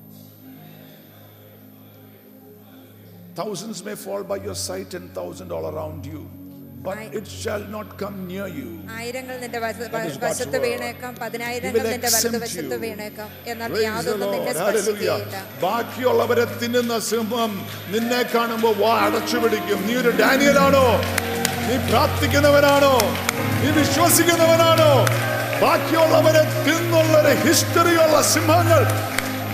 Thousands may fall by your sight and thousand all around you, but it shall not come near you. ആയിരങ്ങൾ നിന്റെ വശത്ത്. വീണേക്കാം പതിനായിരങ്ങൾ നിന്റെ വലതുവശത്ത്. വീണേക്കാം എന്നാൽ യാതൊന്നും നിന്നെ. സ്പർശിക്കുകയില്ല ബാക്കിയുള്ളവരെ തിന്നുന്ന സിംഹം നിന്നെ കാണുമ്പോ വാ അടച്ചു പിടിക്കും നീ ഒരു ഡാനിയലാണോ നീ പ്രാർത്ഥിക്കുന്നവനാണോ നീ വിശ്വസിക്കുന്നവനാണോ? ബാക്കിയുള്ളവരെ തിന്നുള്ള ഒരു ഹിസ്റ്ററിയുള്ള സിംഹങ്ങൾ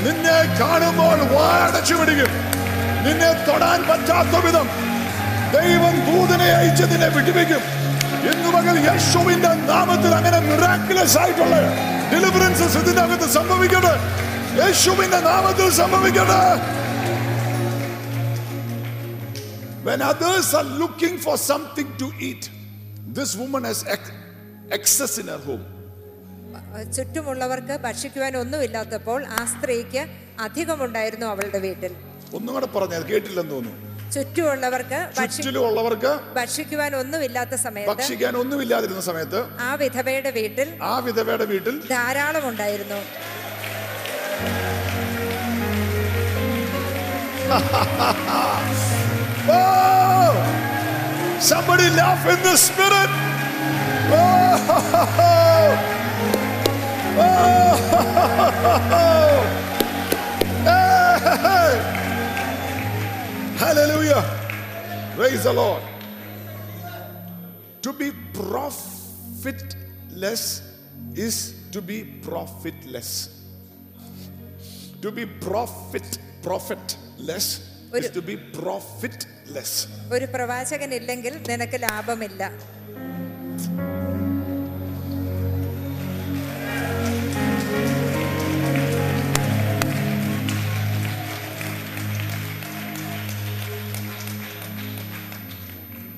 നിന്നെ കാണുമ്പോൾ വാടച്ചു വിടുകയും നിന്നെ തൊടാൻ പറ്റാത്ത വിധം ദൈവം ദൂതനെ അയച്ച് നിന്നെ വിടുവിക്കും. ഇന്നു പകൽ യേശുവിന്റെ നാമത്തിൽ അങ്ങനെ മിറാക്കുലസ് ആയിട്ടുള്ള ഡെലിവറൻസസ് ഇതിന്റെ അകത്ത് സംഭവിക്കട്ടെ. യേശുവിന്റെ നാമത്തിൽ സംഭവിക്കട്ടെ. When others are looking for something to eat, this woman has excess in her home. ചുറ്റുമുള്ളവർക്ക് ഭക്ഷിക്കുവാൻ ഒന്നുമില്ലാത്തപ്പോൾ ആ സ്ത്രീക്ക് അധികമുണ്ടായിരുന്നു അവളുടെ വീട്ടിൽ ഒന്നും കൂടെ പറഞ്ഞത് കേട്ടില്ലെന്ന് തോന്നുന്നു ചുറ്റുമുള്ളവർക്ക് ഭക്ഷിക്കുള്ളവർക്ക് ഭക്ഷിക്കുവാൻ ഒന്നുമില്ലാത്ത സമയത്ത് ഭക്ഷിക്കാൻ ഒന്നുമില്ലാതിരുന്ന സമയത്ത് ആ വിധവയുടെ വീട്ടിൽ ആ വിധവയുടെ വീട്ടിൽ ധാരാളം ഉണ്ടായിരുന്നു Oh! Somebody laugh in the spirit. Oh! Oh! Hey! Hallelujah. Praise the Lord. To be profitless is to be profitless. To be profit profitless is to be profitless. ഒരു പ്രവാചകൻ ഇല്ലെങ്കിൽ നിനക്ക് ലാഭമില്ല.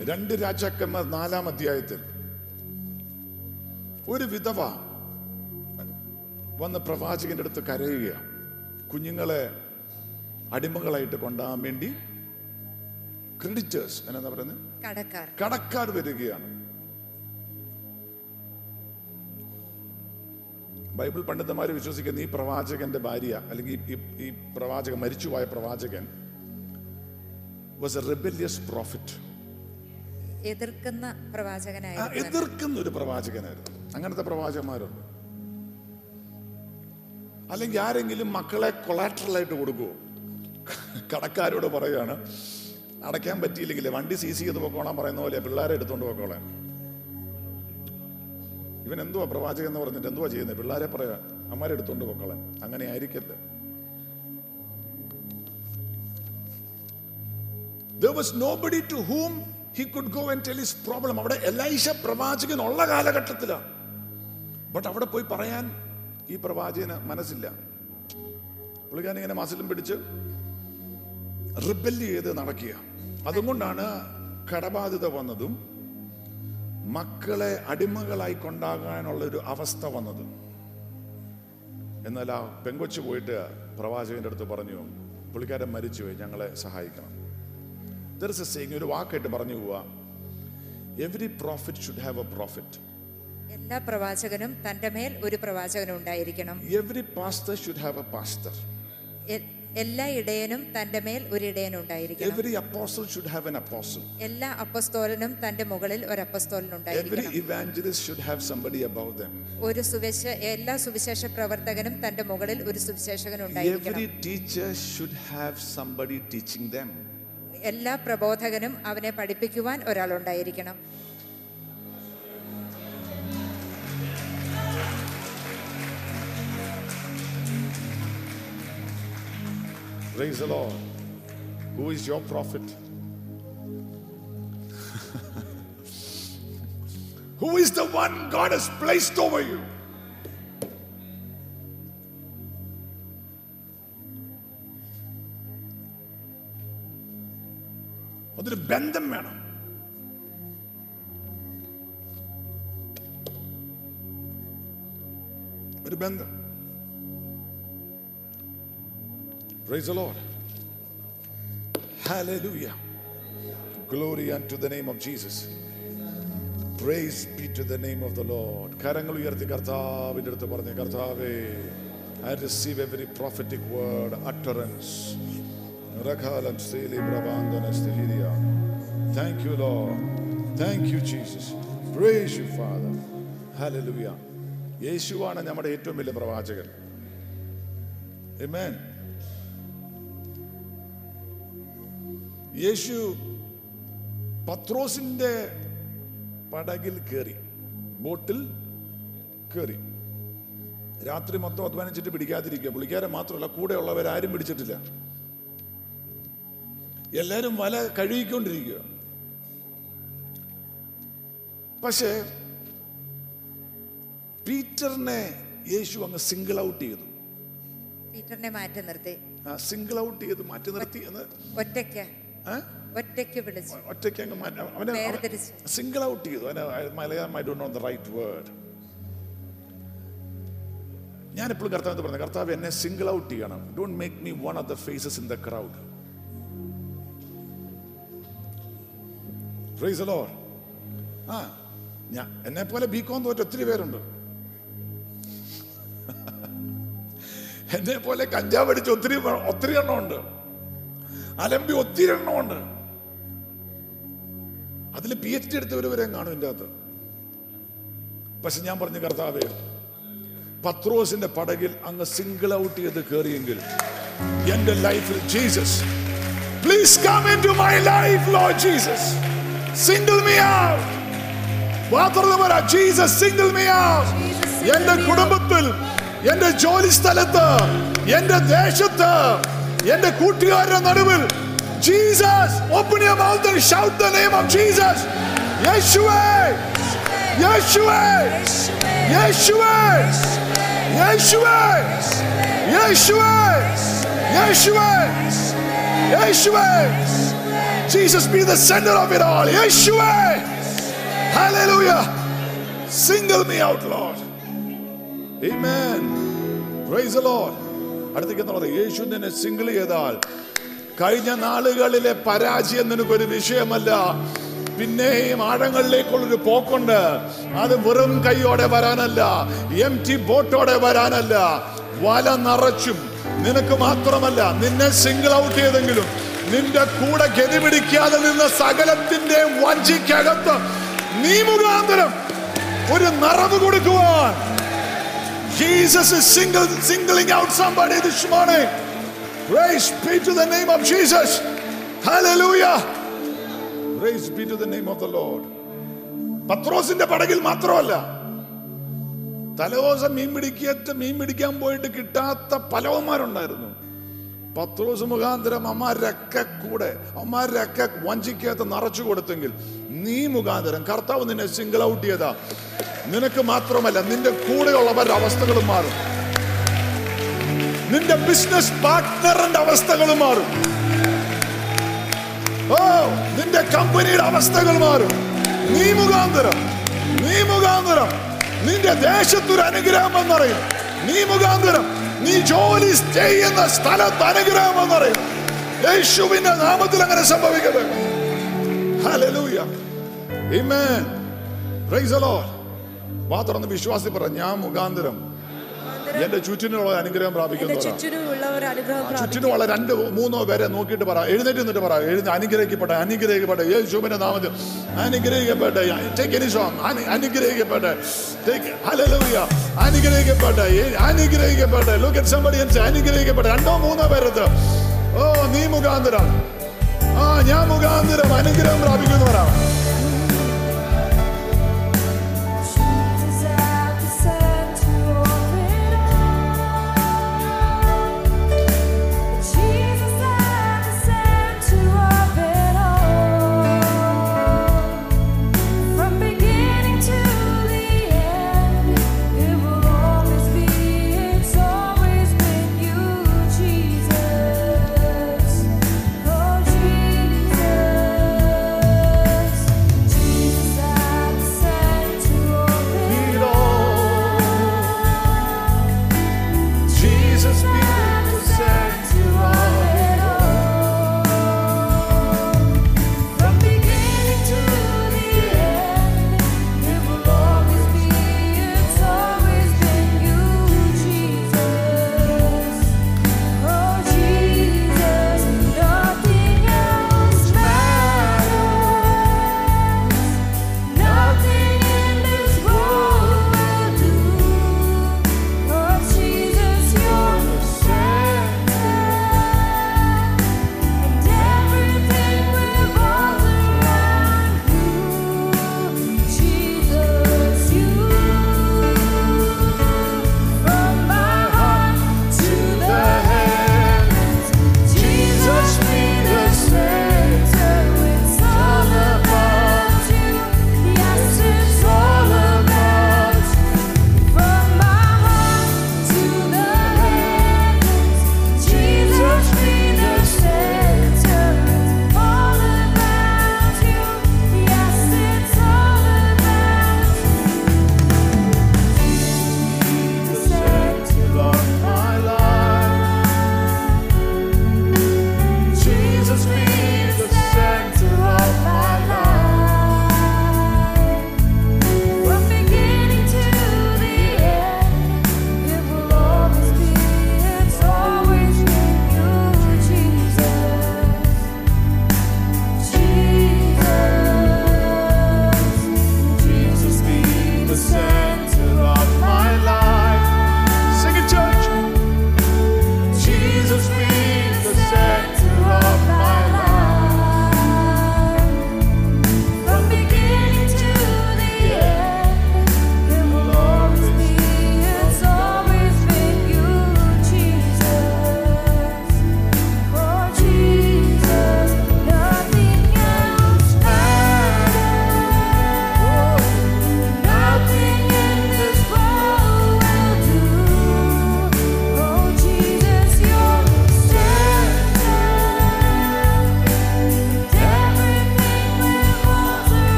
രണ്ട് രാജാക്കന്മാർ നാലാം അധ്യായത്തിൽ ഒരു വിധവ വന്ന് പ്രവാചകന്റെ അടുത്ത് കരയുക കുഞ്ഞുങ്ങളെ അടിമകളായിട്ട് കൊണ്ടുപോകാൻ വേണ്ടി ക്രെഡിറ്റേഴ്സ് എന്നാ പറയുന്നത് കടക്കാർ. കടക്കാർ വരികയാണ്. ബൈബിൾ പണ്ഡിതന്മാർ വിശ്വസിക്കുന്ന ഈ പ്രവാചകന്റെ ഭാര്യ അല്ലെങ്കിൽ ഈ- പ്രവാചകൻ മരിച്ചുപോയ പ്രവാചകൻ വാസ് എ റിബല്യസ് പ്രോഫിറ്റ് എതിർക്കുന്ന പ്രവാചകനായിരുന്നു. എതിർക്കുന്ന ഒരു പ്രവാചകനായിരുന്നു. അങ്ങനത്തെ പ്രവാചകന്മാരുണ്ട്. അല്ലെങ്കിൽ ആരെങ്കിലും മക്കളെ കൊളാട്രലായിട്ട് കൊടുക്കുമോ കടക്കാരോട് പറയുകയാണ് അടയ്ക്കാൻ പറ്റിയില്ലെങ്കിൽ വണ്ടി സീസ് ചെയ്ത് പൊക്കോളാൻ പറയുന്ന പോലെ പിള്ളേരെ എടുത്തുകൊണ്ട് പൊക്കോളാൻ ഇവൻ എന്തുവാ പ്രവാചകൻ എന്ന് പറഞ്ഞിട്ട് എന്തുവാ ചെയ്യുന്നത് പിള്ളേരെ പറയാ അമ്മമാരെ എടുത്തുകൊണ്ട് പൊക്കോളാൻ. അങ്ങനെ ആയിരിക്കല്ല. There was nobody to whom he could go and tell his problem. അവിടെ എലൈഷ പ്രവാചകൻ ഉള്ള കാലഘട്ടത്തിലാണ്. ബട്ട് അവിടെ പോയി പറയാൻ ഈ പ്രവാചകന് മനസ്സില്ല. പുള്ളിക്കാരൻ ഇങ്ങനെ മസിലും പിടിച്ച് റിബൽ ചെയ്ത് നടക്കുക അതുകൊണ്ടാണ് കടബാധ്യത വന്നതും മക്കളെ അടിമകളായി കൊണ്ടാകാനുള്ള ഒരു അവസ്ഥ വന്നത്. എന്നാൽ ആ പെങ്കൊച്ചു പോയിട്ട് പ്രവാചകന്റെ അടുത്ത് പറഞ്ഞു പുള്ളിക്കാരൻ മരിച്ചുപോയി ഞങ്ങളെ സഹായിക്കണം. ദർ ഇസ് എ സേയിങ് ഒരു വാക്കായിട്ട് പറഞ്ഞു പോവാ every prophet should have a prophet എല്ലാ പ്രവാചകനും തന്റെ മേൽ ഒരു പ്രവാചകനും ഉണ്ടായിരിക്കണം every pastor should have a pastor എല്ലാ ഇടയനും തന്റെ മേൽ ഒരു ഇടയൻ ഉണ്ടായിരിക്കണം. Every apostle should have an apostle എല്ലാ അപ്പസ്തോലനും തന്റെ മുകളിൽ ഒരു അപ്പസ്തോലൻ ഉണ്ടായിരിക്കണം ഉണ്ടായിരിക്കണം. Evangelist should have somebody above them. ഒരു സുവിശ എല്ലാ സുവിശേഷ പ്രവർത്തകനും തന്റെ മുകളിൽ ഒരു സുവിശേഷകൻ ഉണ്ടായിരിക്കണം. Every teacher should have somebody teaching them. എല്ലാ പ്രബോധകനും അവനെ പഠിപ്പിക്കുവാൻ ഒരാളുണ്ടായിരിക്കണം Praise the Lord. Who is your prophet? Who is the one God has placed over you? അതൊരു ബന്ധം വേണം ഒരു ബന്ധം Praise the Lord. Hallelujah. Glory unto the name of Jesus. Praise be to the name of the Lord. കരങ്ങൾ ഉയർത്തി കർത്താവിന്റെ അടുത്ത് പറഞ്ഞു കർത്താവേ I receive every prophetic word, utterance. Rakalam stili brabandana stihiria. Thank you, Lord. Thank you, Jesus. Praise you, Father. Hallelujah. യേശുവാണ് നമ്മുടെ ഏറ്റവും വലിയ പ്രവാചകൻ Amen. യേശു പത്രോസിന്റെ പടകിൽ കയറി ബോട്ടിൽ കയറി രാത്രി മൊത്തം അധ്വാനിച്ചിട്ട് പിടിക്കാതിരിക്കുക. പുള്ളിക്കാരൻ മാത്രമല്ല കൂടെ ഉള്ളവരാരും പിടിച്ചിട്ടില്ല. എല്ലാരും വല കഴുകിക്കൊണ്ടിരിക്കുക. പക്ഷേ പീറ്ററിനെ യേശു അങ്ങ് സിംഗിൾ ഔട്ട് ചെയ്തു. പീറ്ററിനെ മാറ്റി നിർത്തി. സിംഗിൾ ഔട്ട് ചെയ്ത് മാറ്റി നിർത്തി എന്ന് ഒറ്റയ്ക്ക്? ഒറ്റയ്ക്ക് വിളിച്ചു. ഒറ്റയ്ക്ക് അങ്ങ് മാറ്റി. അവനെ വേർതിരിച്ച്. സിംഗിൾ ഔട്ട് ചെയ്തു. അവനെ Malayalam I don't know the right word ഞാൻ എപ്പോഴും കർത്താവ് പറഞ്ഞു കർത്താവ് എന്നെ സിംഗിൾ ഔട്ട് ചെയ്യണം. Don't make me one of the faces in the crowd praise Lord ആ ഞാൻ എന്നെ പോലെ ബികോം തോറ്റ ഒത്തിരി പേരുണ്ട്. എന്നെ പോലെ കഞ്ചാവ് അടിച്ച് ഒത്തിരി ഒത്തിരി എണ്ണമുണ്ട്. അലമ്പി ഒത്തിരി എണ്ണമുണ്ട്. അതിൽ പി എച്ച് ഡി എടുത്തവരവരെയും കാണും എന്റെ അകത്ത് പക്ഷെ ഞാൻ പറഞ്ഞു കർത്താവേ പത്രോസിന്റെ പടകിൽ അങ്ങ് സിംഗിൾ ഔട്ട് ചെയ്ത് കയറിയെങ്കിൽ എന്റെ ലൈഫിൽ Jesus please come in to my life lord Jesus single me out മാത്രം പറ ജീസസ് സിംഗിൾ മീ ഔട്ട് എന്റെ കുടുംബത്തിൽ എന്റെ ജോലി സ്ഥലത്ത് എന്റെ ദേശത്ത് എന്റെ കൂട്ടുകാരുടെ നടുവിൽ Jesus open your mouth and shout the name of Jesus യേശുവേ യേശുവേ യേശുവേ യേശുവേ യേശുവേ യേശുവേ യേശുവേ Jesus be the center of it all. Yeshua. Hallelujah. Single me out, Lord. Amen. Praise the Lord. അടുത്തേക്ക് എന്ന് യേശു നിന്നെ സിംഗിൾ ചെയ്താൽ കഴിഞ്ഞ നാളുകളിലെ പരാജയം നിനക്കൊരു വിഷയമല്ല. പിന്നെയും ആഴങ്ങളിലേക്കുള്ളൊരു പോക്കുണ്ട്. അത് വെറും കൈയോടെ വരാനല്ല എം ടി ബോട്ടോടെ വരാനല്ല. വല നിറച്ചും നിനക്ക് മാത്രമല്ല നിന്നെ സിംഗിൾ ഔട്ട് ചെയ്തെങ്കിലും നിന്റെ കൂടെ ഗതി പിടിക്കാതെ നിന്ന സകലത്തിന്റെ വഞ്ചിക്കകത്ത് നീ മുഖാന്തരം ഒരു നിറവ് കൊടുക്കുവാൻ Jesus is single, singling out somebody this morning. Praise be to the name of Jesus. Hallelujah. Praise be to the name of the Lord. പത്രോസിന്റെ പടകിൽ മാത്രമല്ല തലവോസം മീൻ പിടിക്കത്ത് മീൻ പിടിക്കാൻ പോയിട്ട് കിട്ടാത്ത പലവന്മാരുണ്ടായിരുന്നു പത്രോസ് മുഖാന്തരം അമ്മാരൊക്കെ കൂടെ അമ്മാരൊക്കെ വഞ്ചിക്കകത്ത് നിറച്ചു കൊടുത്തെങ്കിൽ നീ മുഖാന്തരം കർത്താവ് നിന്നെ സിംഗിൾ ഔട്ട് ചെയ്താ. നിനക്ക് മാത്രമല്ല നിന്റെ കൂടെയുള്ളവരുടെ അവസ്ഥകളും മാറും. നിന്റെ ബിസിനസ് പാർട്ട്ണറിന്റെ അവസ്ഥകളും മാറും. ഓ നിന്റെ കമ്പനിയുടെ അവസ്ഥകൾ മാറും. നീ മുഖാന്തരം നീ മുഖാന്തരം. നിന്റെ ദേശത്തൊരു അനുഗ്രഹം എന്നറിയും. നീ മുഖാന്തരം. നീ ജോലി ചെയ്യുന്ന സ്ഥലത്ത് അനുഗ്രഹം പറയും യേശുവിന്റെ നാമത്തിൽ അങ്ങനെ സംഭവിക്കട്ടെ. തുറന്ന് വിശ്വാസി പറ ഞാൻ മുഖാന്തരം എന്റെ ചുറ്റിനുള്ള അനുഗ്രഹം പ്രാപിക്കുന്നു ചുറ്റിനുമുള്ള രണ്ട് മൂന്നോ പേരെ നോക്കിയിട്ട് പറ. എഴുന്നേറ്റ് നിന്നിട്ട് പറ. എഴുന്ന അനുഗ്രഹിക്കപ്പെട്ടെ അനുഗ്രഹിക്കപ്പെട്ടെ. യേശുവിന്റെ നാമത്തിൽ അനുഗ്രഹിക്കപ്പെട്ടെ. ടേക്ക് എനി സോങ് അനുഗ്രഹിക്കപ്പെട്ടെ. ടേക്ക് ഹല്ലേലൂയ അനുഗ്രഹിക്കപ്പെട്ടെ. അനുഗ്രഹിക്കപ്പെട്ടെ. Look at somebody and say അനുഗ്രഹിക്കപ്പെട്ടെ. രണ്ടോ മൂന്നോ പേരത്ത് ഓ നീ മുഖാന്തരം. ആ ഞാൻ മുഖാന്തരം അനുഗ്രഹം പ്രാപിക്കുന്നു പറ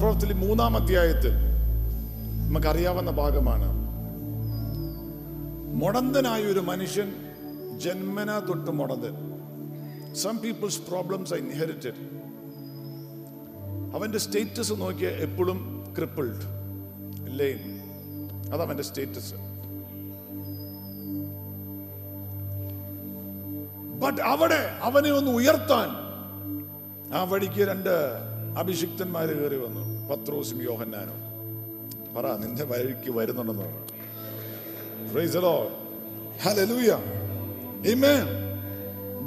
പ്രവർത്തനം മൂന്നാം അധ്യായത്തിൽ നമുക്കറിയാവുന്ന ഭാഗമാണ്. മുടന്തനായ ഒരു മനുഷ്യൻ ജന്മന തൊട്ട് മുടന്തൻ. Some people's problems I inherited അവന്റെ സ്റ്റേറ്റസ് നോക്കിയ എപ്പോഴും ക്രിപ്പിൾഡ് ലെയിം അതവന്റെ സ്റ്റേറ്റസ് ബട്ട് അവിടെ അവനെ ഒന്ന് ഉയർത്താൻ ആ വഴിക്ക് രണ്ട് അഭിഷിക്തന്മാര് കയറി വന്നു. പത്രോസും യോഹന്നാനും. പറ നിന്റെ വഴിക്ക് വരുന്നുണ്ടെന്ന് പറഞ്ഞു.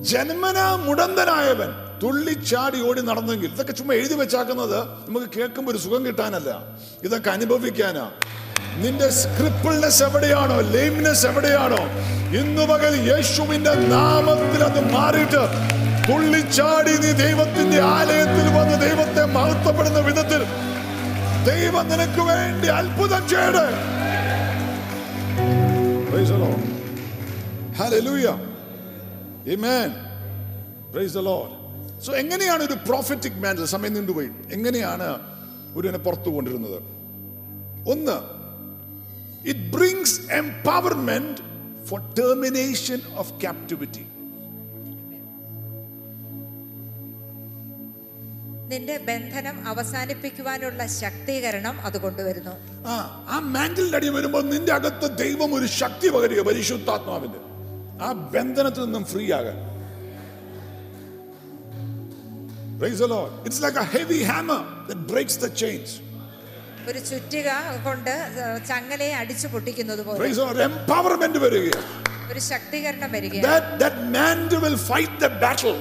ജന്മന മുടന്തനായവൻ. തുള്ളിച്ചാടി ഓടി നടന്നെങ്കിൽ. ഇതൊക്കെ ചുമ്മാ എഴുതി വെച്ചാക്കുന്നത് നമുക്ക് കേൾക്കുമ്പോൾ ഒരു സുഖം കിട്ടാനല്ല. ഇതൊക്കെ അനുഭവിക്കാനാ. നിന്റെ സ്ക്രിപ്പിൾനെസ് എവിടെയാണോ? ലെയിംനെസ് എവിടെയാണോ? ഇന്നു പകൽ യേശുവിന്റെ നാമത്തിൽ അത് മാറിയിട്ട് തുള്ളിച്ചാടി നീ ദൈവത്തിന്റെ ആലയത്തിൽ വന്ന് ദൈവത്തെ മഹത്വപ്പെടുന്ന വിധത്തിൽ ദൈവം നിനക്ക് വേണ്ടി അത്ഭുതം ചെയ്ത്. എങ്ങനെയാണ് ഒരു പ്രോഫറ്റിക് മാൻഡൽ സമയം നീണ്ടുപോയി എങ്ങനെയാണ് ഒരുവനെ പുറത്തു കൊണ്ടിരുന്നത് ഒന്ന് it brings empowerment for termination of captivity നിന്റെ ബന്ധനം അവസാനിപ്പിക്കുവാനുള്ള ശക്തീകരണം അത് കൊണ്ടുവരുന്നു ആ മാൻഡലിന്റെ അടി വരുമ്പോൾ നിന്റെ അകത്ത് ദൈവം ഒരു ശക്തി പകരുക പരിശുദ്ധാത്മാവിന്റെ ആ ബന്ധനത്തിൽ നിന്നും ഫ്രീ ആകാൻ Praise the Lord. It's like a heavy hammer that breaks the chains. ഒരു ചുറ്റിക കൊണ്ട് ചങ്ങലയെ അടിച്ചു പൊട്ടിക്കുന്നത് പോലെ വരികയാണ്. ഒരു ശക്തീകരണം വരികയാണ് That, that man will fight the battle.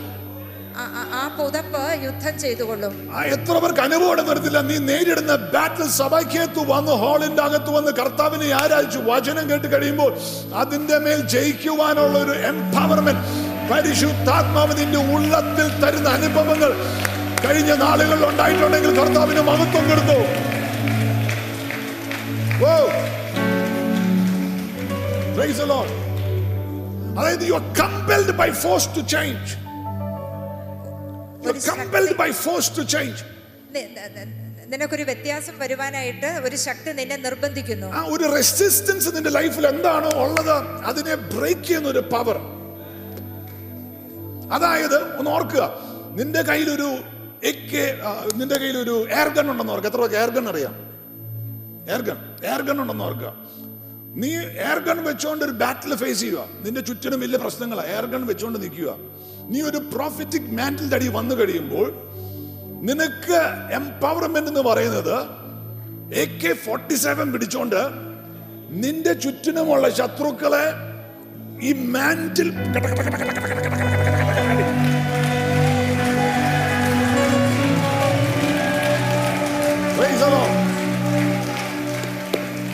ആ- പുതപ്പ് യുദ്ധം ചെയ്തുകൊള്ളും. എത്ര പേർക്ക് അനുഭവം വരത്തില്ല നീ നേരിടുന്ന ബാറ്റിൽ സഭയ്ക്കകത്ത് വന്ന് ഹാളിന്റെ അകത്ത് വന്ന് കർത്താവിനെ ആരാധിച്ചു വചനം കേട്ട് കഴിയുമ്പോൾ അതിന്റെ മേൽ ജയിക്കുവാനുള്ള ഒരു എംപവർമെന്റ് പരിശുദ്ധാത്മാവ് നിന്റെ ഉള്ളത്തിൽ തരുന്ന അനുഭവങ്ങൾ കഴിഞ്ഞ നാളുകളിൽ ഉണ്ടായിട്ടുണ്ടെങ്കിൽ കർത്താവിന് മഹത്വം കൊടുത്തു. അതായത് you are compelled by force to change ന- നിനക്കൊരു വ്യത്യാസം വരുവാനായിട്ട് ഒരു ശക്തി നിന്നെ നിർബന്ധിക്കുന്നു. ആ ഒരു റെസിസ്റ്റൻസ് നിന്റെ ലൈഫിൽ എന്താണോ ഉള്ളത് അതിനെ ബ്രേക്ക് ചെയ്യുന്ന ഒരു പവർ അതായത് ഒന്ന് ഓർക്കുക നിന്റെ കയ്യിലൊരു നിന്റെ കയ്യിലൊരു എയർ ഗൺ ഉണ്ടെന്ന് ഓർക്കുക. എത്ര പേർക്ക് എയർ ഗൺ അറിയാം? എയർ ഗൺ എയർ ഗൺ ഉണ്ടെന്ന് ഓർക്കുക. നീ എയർ ഗൺ വെച്ചുകൊണ്ട് ഒരു ബാറ്റിൽ ഫേസ് ചെയ്യുക. നിന്റെ ചുറ്റിനും വലിയ പ്രശ്നങ്ങളാണ് എയർ ഗൺ വെച്ചുകൊണ്ട് നിൽക്കുക. നീ ഒരു പ്രോഫിറ്റിക് മാന്റിൽ അടി വന്നു കഴിയുമ്പോൾ നിനക്ക് എംപവർമെന്റ് എന്ന് പറയുന്നത് എ കെ ഫോർട്ടി സെവൻ പിടിച്ചോണ്ട് നിന്റെ ചുറ്റിനുമുള്ള ശത്രുക്കളെ ഈ മാന്റിൽ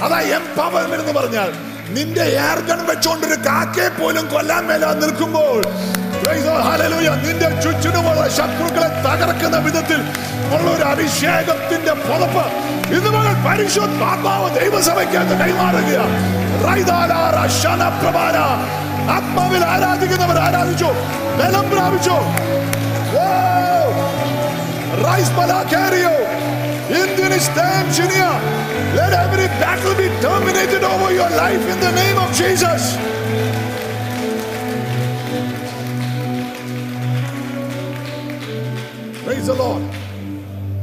അതാ എംപവർമെന്റ് എന്ന് പറഞ്ഞാൽ നിന്റെ ഏർഗൺ വെച്ചോണ്ട് ഒരു കാക്കയെ പോലും കൊല്ലാൻ മേലാ നിൽക്കുമ്പോൾ നിന്റെ ചുറ്റിനുമുള്ള ശത്രുക്കളെ തകർക്കുന്ന വിധത്തിൽ ഉള്ള ഒരു അഭിഷേകത്തിന്റെ പുറപ്പ് ഇന്ന് മകൾ പരിശുദ്ധാത്മാവ് ദൈവസഭയ്ക്കകത്ത് കൈമാറുക. ആത്മാവിൽ ആരാധിക്കുന്നവർ ആരാധിച്ചോ ബലം പ്രാപിച്ചോ! Rise Balakario. Indian time, Shinia. Let every battle be terminated over your life in the name of Jesus.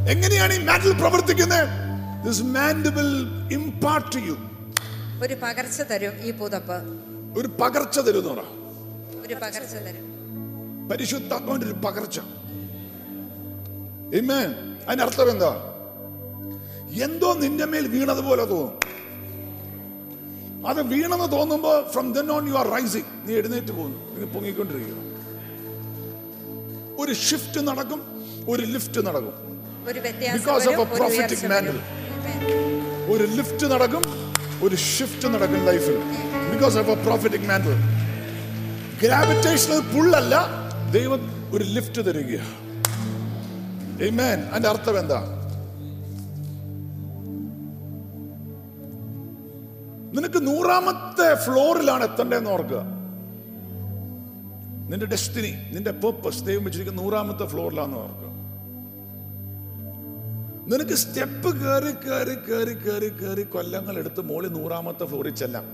എങ്ങനെയാണ് ഈ മാൻഡിൽ പ്രവർത്തിക്കുന്നത്? This mantle will to to you ഒരു പകർച്ച തരും ഈ പുതപ്പ്. ഒരു പകർച്ച തരും ഒരു പകർച്ച തരും. പരിശുദ്ധാത്മാവിന്റെ ഒരു പകർച്ച. അതിന്റെ അർത്ഥം എന്താ? എന്തോ നിന്റെ മേൽ വീണതുപോലെ തോന്നും. അത് വീണെന്ന് തോന്നുമ്പോ from then on you are rising നീ എഴുന്നേറ്റ് പോകുന്നു. നീ പൊങ്ങിക്കൊണ്ടിരിക്കുക ഒരു ഷിഫ്റ്റ് നടക്കും. ഒരു ലിഫ്റ്റ് നടക്കും. Because of a prophetic mantle ഒരു ലിഫ്റ്റ് നടക്കും ഒരു ഷിഫ്റ്റ് നടക്കും ലൈഫിൽ. Because of a prophetic mantle gravitational പുള്ളല്ല ദൈവം ഒരു ലിഫ്റ്റ് തരിക. Amen. അതിന്റെ അർത്ഥം എന്താ? നിനക്ക് നൂറാമത്തെ ഫ്ലോറിലാണ് എത്തേണ്ടതെന്ന് ഓർക്കുക. നിന്റെ ഡെസ്റ്റിനി നിന്റെ പേർപ്പസ് ദൈവം വെച്ചിരിക്കുന്ന നൂറാമത്തെ ഫ്ലോറിലാണെന്ന് ഓർക്കുക. നിനക്ക് സ്റ്റെപ്പ് കയറി കയറി കയറി കയറി കയറി കൊല്ലങ്ങൾ എടുത്ത് മോളി നൂറാമത്തെ ഫ്ലോറിൽ ചെല്ലാം.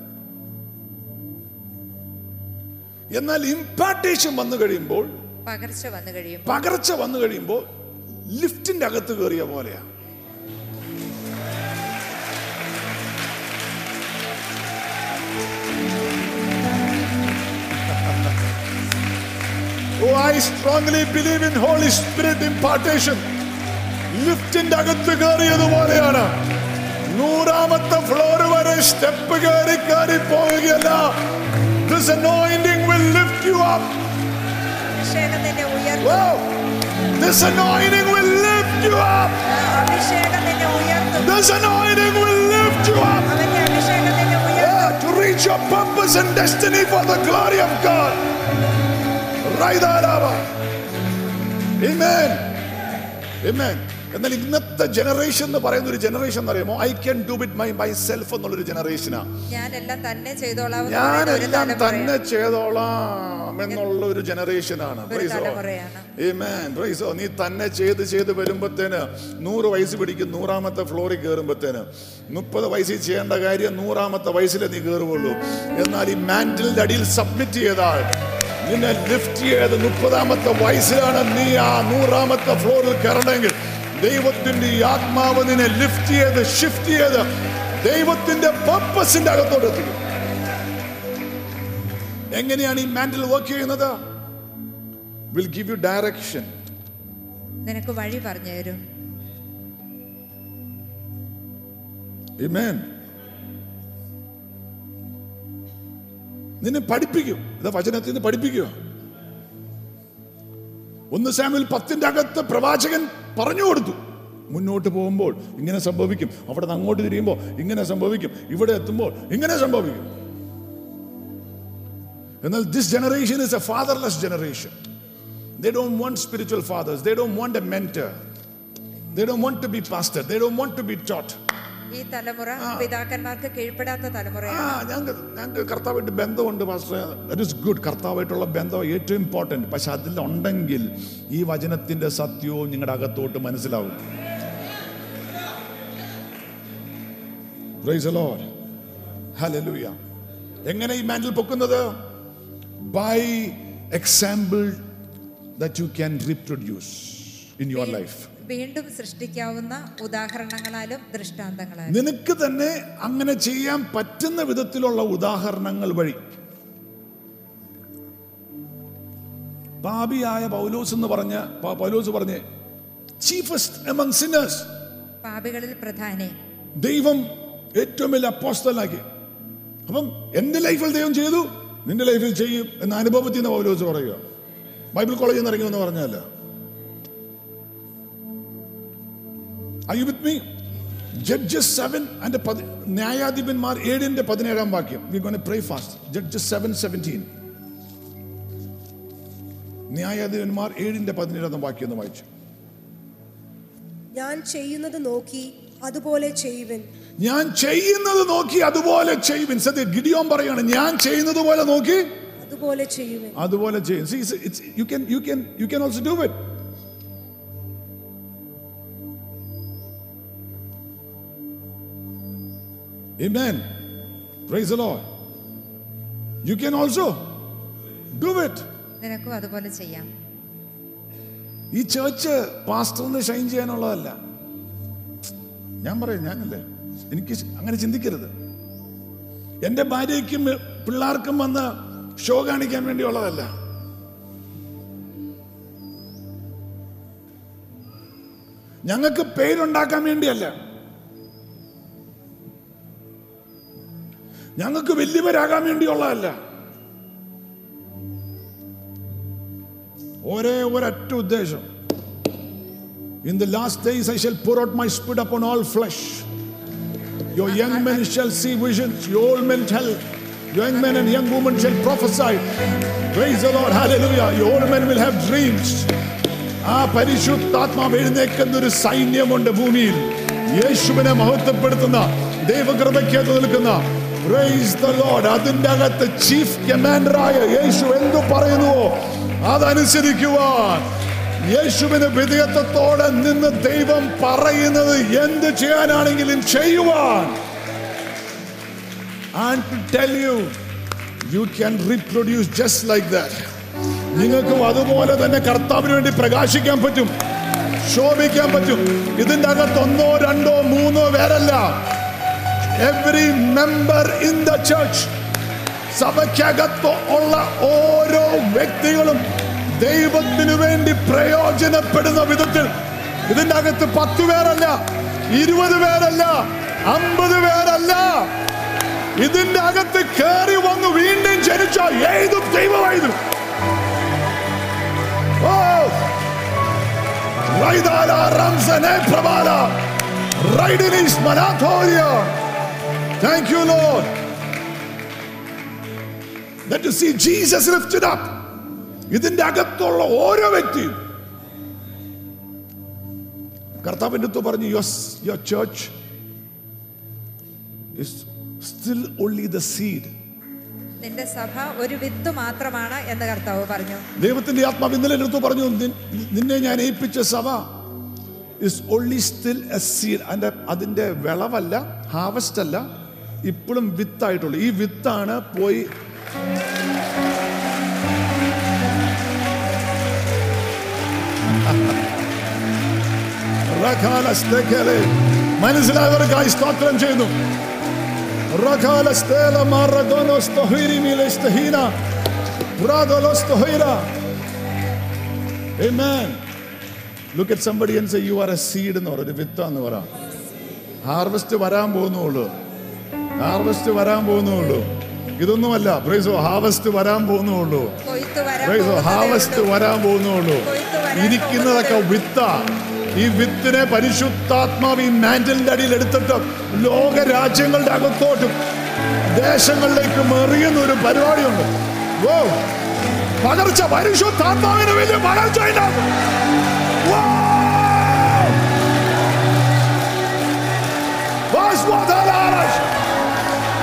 എന്നാൽ ഇമ്പാർട്ടേഷൻ വന്നു കഴിയുമ്പോൾ പകർച്ച വന്നു കഴിയുമ്പോൾ. പകർച്ച വന്നു കഴിയുമ്പോൾ ലിഫ്റ്റിന്റെ അകത്ത് കയറിയ പോലെയാ. Oh, I strongly believe in Holy Spirit impartation. ലിഫ്റ്റിന്റെ അകത്ത് കയറിയതുപോലെയാണ് നൂറാമത്തെ ഫ്ലോർ വരെ സ്റ്റെപ്പ് കയറി കയറി പോവുകയല്ല This anointing will lift you up. അഭിഷേകം നിന്നെ ഉയർത്തും Wow! This anointing will lift you up. അഭിഷേകം നിന്നെ ഉയർത്തും This anointing will lift you up. അവന്റെ അഭിഷേകം നിന്നെ ഉയർത്തും Yeah, to reach your purpose and destiny for the glory of God. Right Amen. Amen. എന്നാൽ ഇന്നത്തെ ജനറേഷൻ എന്ന് പറയുന്ന ഒരു ജനറേഷൻ എന്ന് പറയുമ്പോൾ I can do it my myself എന്നുള്ളൊരു ജനറേഷനാ ഞാനെല്ലാം തന്നെ ചെയ്തോളാം എന്ന് പറയുന്ന ഒരു ഞാനെല്ലാം തന്നെ. ചെയ്തോളാം എന്നുള്ള ഒരു ജനറേഷനാണ്. നീ തന്നെ ചെയ്ത് ചെയ്ത് വരുമ്പത്തേന് നൂറ് വയസ്സ് പിടിക്കും നൂറാമത്തെ ഫ്ലോറിൽ കയറുമ്പത്തേന് മുപ്പത് വയസ്സിൽ ചെയ്യേണ്ട കാര്യം നൂറാമത്തെ വയസ്സിലെ നീ കയറുള്ളൂ എന്നാൽ ഈ മാൻഡിലിന്റെ അടിയിൽ സബ്മിറ്റ് ചെയ്താൽ നിന്നെ ലിഫ്റ്റ് ചെയ്ത് മുപ്പതാമത്തെ വയസ്സിലാണ് നീ ആ നൂറാമത്തെ ഫ്ലോറിൽ കയറണമെങ്കിൽ ദൈവത്തിന്റെ ഈ ആത്മാവ് നിന്നെ ലിഫ്റ്റ് ചെയ്ത് ഷിഫ്റ്റ് ചെയ്ത് ദൈവത്തിന്റെ പർപ്പസിന്റെ അകത്തോട്ട് എത്തിക്കും. എങ്ങനെയാണ് ഈ മാൻഡൽ വർക്ക് ചെയ്യുന്നത്? വിൽ ഗിവ് യു ഡയറക്ഷൻ നിനക്ക് വഴി പറഞ്ഞു തരും. നിന്നെ പഠിപ്പിക്കും. ഇത് വചനത്തിൽ നിന്ന് പഠിപ്പിക്കുക. ഒന്ന് സാമിൽ പത്തിന്റെ അകത്ത് പ്രവാചകൻ പറഞ്ഞു കൊടുത്തു. മുന്നോട്ട് പോകുമ്പോൾ ഇങ്ങനെ സംഭവിക്കും. അവിടെ നിന്ന് അങ്ങോട്ട് തിരിയുമ്പോൾ ഇങ്ങനെ സംഭവിക്കും. ഇവിടെ എത്തുമ്പോൾ ഇങ്ങനെ സംഭവിക്കും. എന്നാൽ this generation is a fatherless generation they don't want spiritual fathers they don't want a mentor they don't want to be pastor they don't want to be taught ഈ തലമുറ പിതാക്കന്മാർക്ക് കീഴ്പ്പെടാത്ത തലമുറയാണ്. ഞങ്ങൾക്ക് ഞങ്ങൾക്ക് കർത്താവായിട്ട് ബന്ധമുണ്ട് മാസ്റ്റർ ദറ്റ് ഇസ് ഗുഡ് കർത്താവായിട്ടുള്ള ബന്ധം ഏറ്റവും ഇമ്പോർട്ടന്റ് പക്ഷെ അതിലുണ്ടെങ്കിൽ ഈ വചനത്തിന്റെ സത്യവും നിങ്ങളുടെ അകത്തോട്ട് മനസ്സിലാവും. എങ്ങനെ ഈ mantle പൊക്കുന്നത്? By example that you can reproduce in your life വീണ്ടും സൃഷ്ടിക്കാവുന്ന ഉദാഹരണങ്ങളാലും ദൃഷ്ടാന്തങ്ങളാലും. നിനക്ക് തന്നെ അങ്ങനെ ചെയ്യാൻ പറ്റുന്ന വിധത്തിലുള്ള ഉദാഹരണങ്ങൾ വഴി. പാപിയായ പൗലോസ് എന്ന് പറഞ്ഞ പൗലോസ് പറഞ്ഞ് ചീഫസ്റ്റ് എമംഗ് സിന്നേഴ്സ് പാപികളിൽ പ്രധാന. ദൈവം ഏറ്റവും വലിയ അപ്പോസ്തലാക്കി. അപ്പം എന്റെ ലൈഫിൽ ദൈവം ചെയ്തു നിന്റെ ലൈഫിൽ ചെയ്യും എന്ന അനുഭവത്തിൽ നിന്ന് പൗലോസ് പറയുക. ബൈബിൾ കോളേജിൽ നിന്ന് ഇറങ്ങി എന്ന് പറഞ്ഞല്ല Are you with me? Judges 7 and ന്യായാധിപന്മാർ ഏഴിന്റെ പതിനേഴാം വാക്യം we gone pray fast Judges seven seventeen ന്യായാധിപന്മാർ ഏഴിന്റെ പതിനേഴാം വാക്യം ഒന്ന് വായിച്ചു. ഞാൻ ചെയ്യുന്നത് നോക്കി അതുപോലെ ചെയ്യുവൻ. ഞാൻ ചെയ്യുന്നത് നോക്കി അതുപോലെ ചെയ്യുവിൻ. സത്യ ഗിഡിയോൻ പറയാണ് ഞാൻ ചെയ്യുന്നത് പോലെ നോക്കി അതുപോലെ ചെയ്യുവൻ. അതുപോലെ ചെയ്യും you can you can you can also do it Amen. Praise the Lord. You can also do it. നിനക്കും അതുപോലെ ചെയ്യാം ഈ ചേർച്ച് പാസ്റ്ററിന് ഷൈൻ ചെയ്യാനുള്ളതല്ല ഞാൻ പറയാം ഞാനല്ലേ എനിക്ക് അങ്ങനെ ചിന്തിക്കരുത് എന്റെ ഭാര്യയ്ക്കും പിള്ളേർക്കും വന്ന് ഷോ കാണിക്കാൻ വേണ്ടിയുള്ളതല്ല ഞങ്ങൾക്ക് പേരുണ്ടാക്കാൻ വേണ്ടിയല്ല ഞങ്ങൾക്ക് വലിയവരാകാൻ വേണ്ടിയുള്ളതല്ല ഒരേ ഒരൊറ്റ ഉദ്ദേശം in the last days I shall pour out my spirit upon all flesh. Your young men shall see visions, your old men shall, young men and young women shall prophesy. Praise the Lord, hallelujah. Your old men will have dreams. ആ പരിശുദ്ധാത്മാവ് എഴുന്നേക്കുന്ന ഒരു സൈന്യമുണ്ട് ഭൂമിയിൽ യേശുവിനെ മഹത്വപ്പെടുത്തുന്ന ദൈവകൃപയ്ക്കകത്ത് നിൽക്കുന്ന Praise the Lord. അതിന്റെ അകത്ത് chief കമാൻഡറായ യേശു എന്തു പറയുന്നുവോ? അതനുസരിക്കുവാൻ. യേശുവിന് വിധേയത്വത്തോടെ നിന്ന് ദൈവം പറയുന്നത് എന്ത് ചെയ്യാനാണെങ്കിലും ചെയ്യുവാൻ. And to tell you you can reproduce just like that. നിങ്ങൾക്കും അതുപോലെ തന്നെ കർത്താവിന് വേണ്ടി പ്രകാശിക്കാൻ പറ്റും ശോഭിക്കാൻ പറ്റും. ഇതിന്റെ അകത്ത് ഒന്നോ രണ്ടോ മൂന്നോ പേരല്ല. Every member in the church സഭയ്ക്കകത്ത് ഉള്ള ഓരോ വ്യക്തികളും ദൈവത്തിനു വേണ്ടി പ്രയോജനപ്പെടുന്ന വിധത്തിൽ ഇതിന്റെ അകത്ത് പത്ത് പേരല്ല ഇരുപത് പേരല്ല അമ്പത് പേരല്ല. ഇതിന്റെ അകത്ത് കയറി വന്ന് വീണ്ടും ജനിച്ച ഏതും ദൈവമായിരുന്നു. ഓ. റൈദാല റംസനെ പ്രബാല റൈഡിനിസ് മനാഥോരിയ thank you, Lord. that you see Jesus lifted up. ഇതിന്റെ അകത്തുള്ള ഓരോ വ്യക്തിയും. കർത്താവിന്റെ അടുത്ത് പറഞ്ഞു yours your church still only the seed നിന്റെ സഭ ഒരു വിത്ത് മാത്രമാണ് എന്ന് കർത്താവ് പറഞ്ഞു. ദൈവത്തിന്റെ ആത്മാവ് ഇന്നലെ എടുത്തു പറഞ്ഞു നിന്നെ ഞാൻ ഏൽപ്പിച്ച സഭ is only still a seed അതിന്റെ അതിന്റെ വിളവല്ല ഹാർവസ്റ്റ് അല്ല ഇപ്പോഴും വിത്തായിട്ടുള്ളൂ ഈ വിത്താണ് പോയി. മനസ്സിലായവർക്കായി സ്തോത്രം ചെയ്യുന്നു. Amen. Somebody എന്ന് പറ ഒരു വിത്താന്ന് പറ ഹാർവസ്റ്റ് വരാൻ പോകുന്നുള്ളൂ ഹാർവസ്റ്റ് വരാൻ പോകുന്നുള്ളൂ. ഇതൊന്നുമല്ല. പ്രൈസോ ഹാർവസ്റ്റ് വരാൻ പോകുന്നുള്ളൂ. പ്രൈസോ ഹാർവസ്റ്റ് വരാൻ പോകുന്നുള്ളൂ. ഇരിക്കുന്നതൊക്കെ വിത്ത. ഈ വിത്തിനെ പരിശുദ്ധാത്മാവ് ഈ മാൻഡലിന്റെ അടിയിൽ എടുത്തിട്ട് ലോക രാജ്യങ്ങളുടെ അകത്തോട്ടും ദേശങ്ങളിലേക്ക് എറിയുന്ന ഒരു പരിപാടിയുണ്ട്. ഓ പകർച്ച പരിശുദ്ധാത്മാവിന് വലിയ പകർച്ച ഉണ്ടാകും.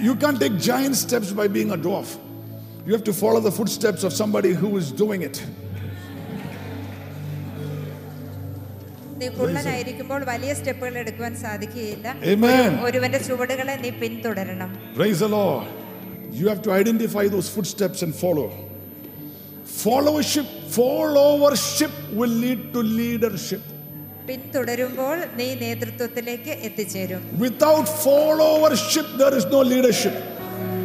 You can't take giant steps by being a dwarf. You have to follow the footsteps of somebody who is doing it. നീ കുള്ളനായിരിക്കുമ്പോൾ വലിയ സ്റ്റെപ്പുകൾ എടുക്കുവാൻ സാധിക്കുകയില്ല Amen. ഒരു- ഒരുവന്റെ ചുവടുകളെ നീ പിന്തുടരണം Praise the Lord. You have to identify those footsteps and follow. Followership, followership will lead to leadership. പിന്തുടരുമ്പോൾ നീ നേതൃത്വത്തിലേക്ക് എത്തിച്ചേരും Without followership, there is no leadership.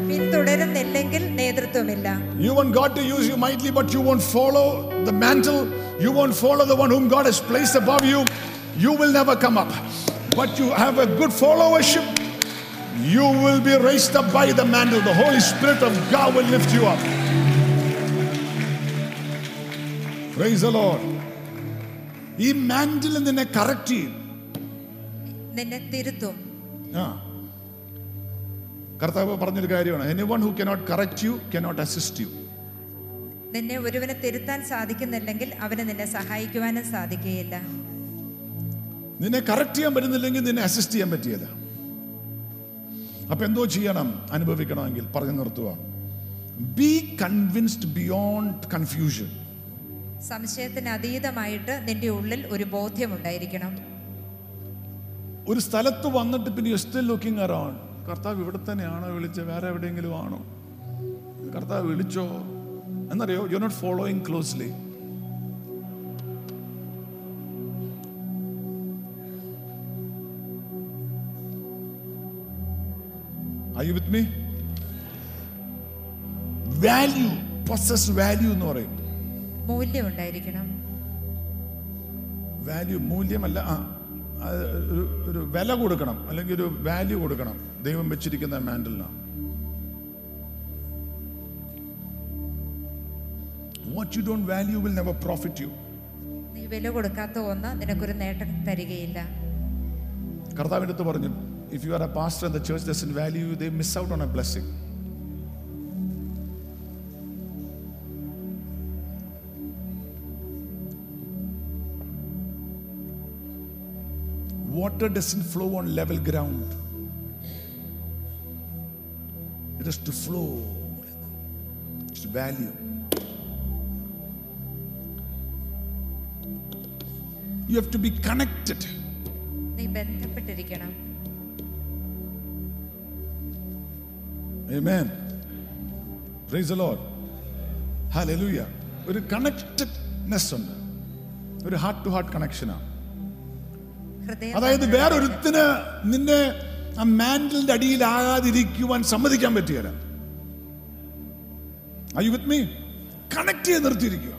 പിന്തുടരുന്നില്ലെങ്കിൽ നേതൃത്വമില്ല You want God to use you mightily, but you won't follow the mantle. You won't follow the one whom God has placed above you. You will never come up. But you have a good followership. You will be raised up by the mantle. The Holy Spirit of God will lift you up. Praise the Lord. ഈ mantle നിന്നെ correct ചെയ്യും. നിന്നെ തിരുത്തും. ആ. കർത്താവ് പറഞ്ഞൊരു കാര്യമാണ്. Anyone who cannot correct you cannot assist you നിന്നെ ഒരുവനെ തിരുത്താൻ സാധിക്കുന്നില്ലെങ്കിൽ അവനെ നിന്നെ സഹായിക്കുവാനും സാധിക്കുകയില്ല. നിന്നെ കറക്റ്റ് ചെയ്യാൻ പറ്റുന്നില്ലെങ്കിൽ നിന്നെ അസിസ്റ്റ് ചെയ്യാൻ പറ്റിയല്ല. അപ്പൊ എന്തോ ചെയ്യണം അനുഭവിക്കണമെങ്കിൽ പറഞ്ഞു നിർത്തുക. ബി കൺവിൻസ്ഡ് ബിയോണ്ട് കൺഫ്യൂഷൻ സംശയത്തിന് അതീതമായിട്ട് നിന്റെ ഉള്ളിൽ ഒരു ബോധ്യം ഉണ്ടായിരിക്കണം. ഒരു സ്ഥലത്ത് വന്നിട്ട് പിന്നെ സ്റ്റിൽ ലുക്കിംഗ് അറൗണ്ട് കർത്താവ് ഇവിടെ തന്നെയാണോ വിളിച്ചത്? വേറെ എവിടെയെങ്കിലും ആണോ? കർത്താവ് വിളിച്ചോ? എന്നറിയോ? You not following closely I with me value possess value എന്ന് പറയും. മൂല്യം ഉണ്ടായിരിക്കണം വാല്യൂ മൂല്യമല്ല ആ ഒരു വില കൊടുക്കണം അല്ലെങ്കിൽ ഒരു വാല്യൂ കൊടുക്കണം ദൈവം വെച്ചിരിക്കുന്ന മാൻഡലിന് what you don't value will never profit you നീ വില കൊടുക്കാത്ത ഒന്ന് നിനക്കൊരു നേട്ടം തരികയില്ല. കർത്താവിന്റെ അടുത്ത് പറഞ്ഞു if you are a pastor in the church doesn't value they miss out on a blessing Water doesn't flow on level ground. It has to flow. It's value. You have to be connected. നീ ബന്ധപ്പെട്ടിരിക്കണം Amen. Praise the Lord. Hallelujah. ഒരു connectedness ഉണ്ട് ഒരു heart to heart കണക്ഷനാണ് ഹൃദയം അതായത് വേറൊരുത്തിന് നിന്നെ ആ മാൻഡലിന്റെ അടിയിലാകാതിരിക്കുവാൻ സമ്മതിക്കാൻ പറ്റുകയില്ല you with me? കണക്ട് ചെയ്ത് നിർത്തിയിരിക്കുക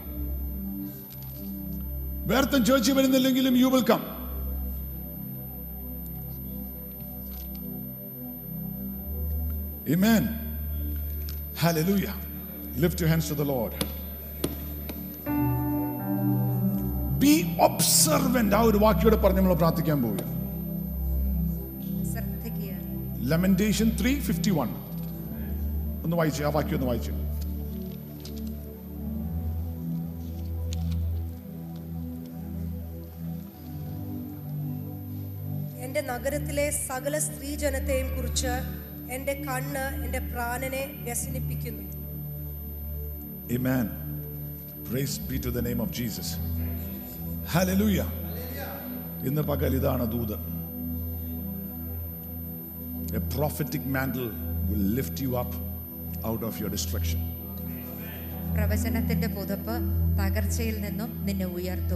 വേർത്തൻ ചോദിച്ചു വരുന്നില്ലെങ്കിലും you will come Amen. Hallelujah. Lift your hands to the Lord. Observant. ആ ഒരു വാക്യോടെ പറഞ്ഞ് നമ്മൾ പ്രാർത്ഥിക്കാൻ പോവുക ലെമന്റേഷൻ ത്രീ ഫിഫ്റ്റി വൺ ഒന്ന് വായിച്ചു ആ വാക്യം ഒന്ന് വായിച്ചു എന്റെ നഗരത്തിലെ സകല സ്ത്രീജനത്തെയും കുറിച്ച് എന്റെ കണ്ണ് എന്റെ പ്രാണനെ വ്യസനിപ്പിക്കുന്നു Amen. Praise be to the name of Jesus. ഹലലൂയ ഇന്ന് പകൽ ഇതാണ് ദൂത്. A prophetic mantle will lift you up out of your destruction പ്രവചനത്തിന്റെ പുതപ്പ് തകർച്ചയിൽ നിന്നും നിന്നെ ഉയർത്തും.